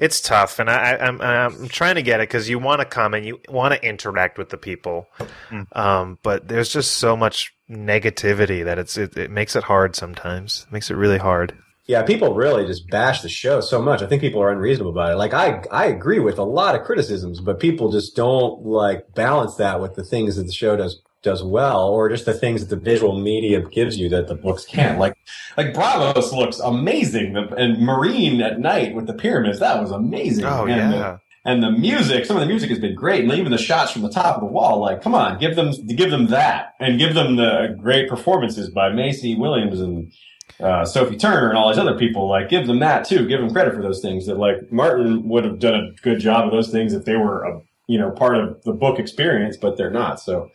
it's tough, and I, I, I'm I'm trying to get it because you want to come and you want to interact with the people, Mm. um, but there's just so much negativity that it's it, it makes it hard sometimes. It makes it really hard. Yeah, people really just bash the show so much. I think people are unreasonable about it. Like I I agree with a lot of criticisms, but people just don't like balance that with the things that the show does does well or just the things that the visual media gives you that the books can't. Like like Braavos looks amazing and Meereen at night with the pyramids, that was amazing. Oh And the- yeah, and the music, some of the music has been great, and even the shots from the top of the wall. Like, come on, give them, give them that, and give them the great performances by Maisie Williams and uh, Sophie Turner and all these other people. Like, give them that too. Give them credit for those things. That like Martin would have done a good job of those things if they were a you know part of the book experience, but they're not. So,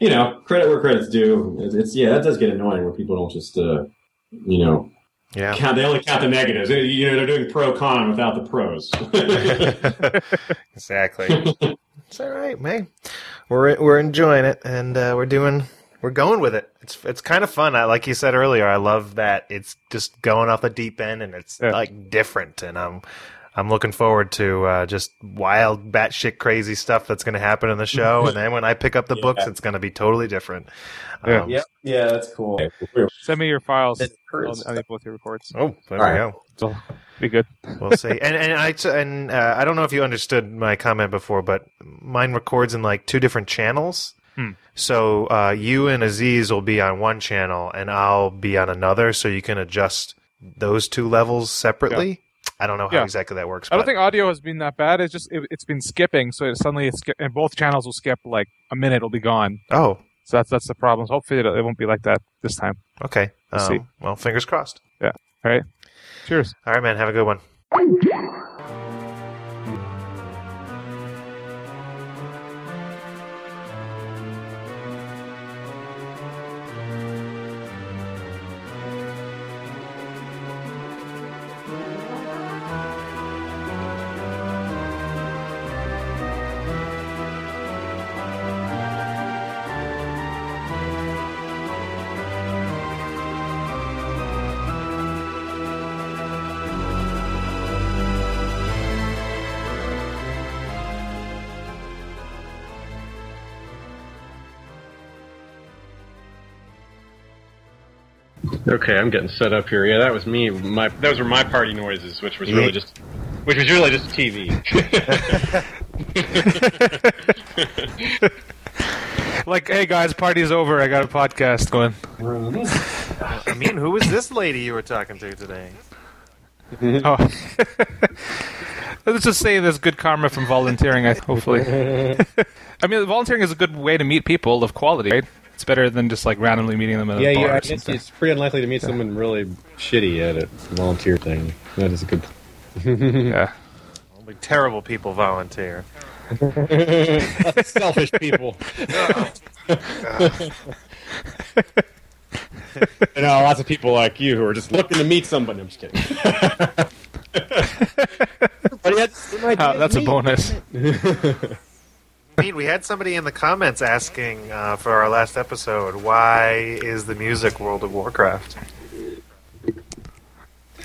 you know, credit where credit's due. It's, it's yeah, that does get annoying when people don't just uh, you know yeah. count. They only count the negatives. You know, they're doing pro con without the pros. exactly. It's all right, man. We're we're enjoying it, and uh, we're doing we're going with it. It's it's kind of fun. I, like you said earlier, I love that it's just going off the deep end, and it's Yeah. like different, and I'm. I'm looking forward to uh, just wild, batshit crazy stuff that's going to happen in the show, and then when I pick up the Yeah. books, it's going to be totally different. Yeah. Um, Yep. Yeah, that's cool. Send me your files It on, hurts. on both your reports. Oh, there All we right. go. So be good. We'll see. and and I t- and uh, I don't know if you understood my comment before, but mine records in like two different channels. Hmm. So uh, you and Aziz will be on one channel, and I'll be on another. So you can adjust those two levels separately. I don't know how Yeah. exactly that works. I don't but- think audio has been that bad. It's just it, it's been skipping, so it suddenly it's and both channels will skip like a minute. It'll be gone. Oh, So that's that's the problem. So hopefully it, it won't be like that this time. okay. We'll Um, see. Well, fingers crossed. Yeah. All right. Cheers. All right, man. Have a good one. Okay, I'm getting set up here. Yeah, that was me. My those were my party noises, which was really just, which was really just TV. Like, hey guys, party's over. I got a podcast going. I mean, who was this lady you were talking to today? Mm-hmm. Oh. Let's just say there's good karma from volunteering. I hopefully. I mean, volunteering is a good way to meet people of quality, right? It's better than just like randomly meeting them at a yeah, bar. yeah. or It's, it's pretty unlikely to meet someone really shitty at a volunteer thing. That is a good. yeah. Only terrible people volunteer. Selfish people. you know, lots of people like you who are just looking to meet somebody. I'm just kidding. Everybody had the Uh, that's a bonus. I mean, we had somebody in the comments asking uh, for our last episode, why is the music World of Warcraft?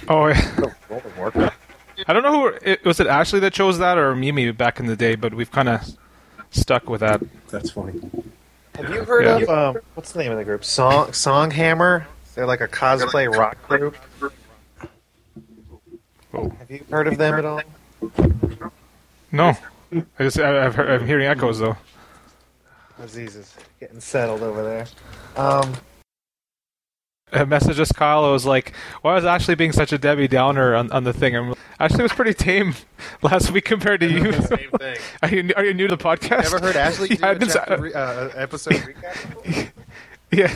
Oh, yeah. I don't know who it, was it. Ashley that chose that, or Mimi back in the day. But we've kind of stuck with that. That's funny. Have you heard Yeah. of um, what's the name of the group? Song Songhammer. They're like a cosplay rock group. Oh. Have you heard of them at all? No, I just I, I've heard, I'm hearing echoes though. Aziz is getting settled over there. Um, A message us Kyle I was like, "Why was Ashley being such a Debbie Downer on, on the thing?" I'm, Ashley was pretty tame last week compared to you. same thing. are you are you new to the podcast? Ever heard Ashley do Yeah, I a didn't- chapter re- uh, episode recap? Yeah,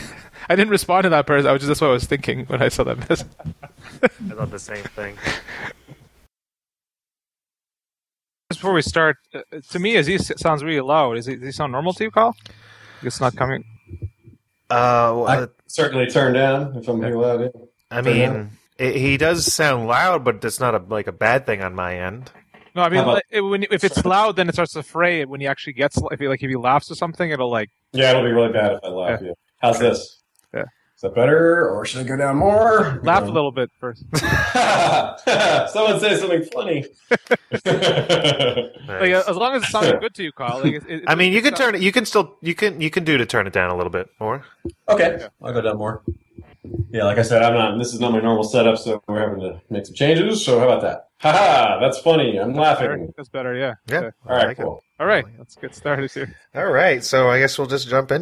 I didn't respond to that person. I was just that's what I was thinking when I saw that message. I thought the same thing. Just before we start, uh, to me, Aziz sounds really loud. Is he, does he sound normal to you, Kyle? It's not coming. Uh, well, I certainly turn down if I'm too loud. yeah. I mean, it, he does sound loud, but it's not a like a bad thing on my end. No, I mean, about- it, when, if it's loud, then it starts to fray. When he actually gets, if he, like, if he laughs or something, it'll like. Yeah, it'll be really bad if I laugh. Yeah. How's this? Yeah. Is that better, or should I go down more? Laugh a little bit first. Someone say something funny. Like, as long as it sounded good to you, Kyle. Like, it, it, I mean, you can sound- turn it. You can still. You can. You can do to turn it down a little bit more. okay, I'll go down more. Yeah, like I said, I'm not. This is not my normal setup, so we're having to make some changes. So how about that? Haha, that's funny. I'm Better. laughing. That's better. Yeah. Yeah. Okay. All right, I like it. cool. All right. Let's get started here. All right. So I guess we'll just jump in.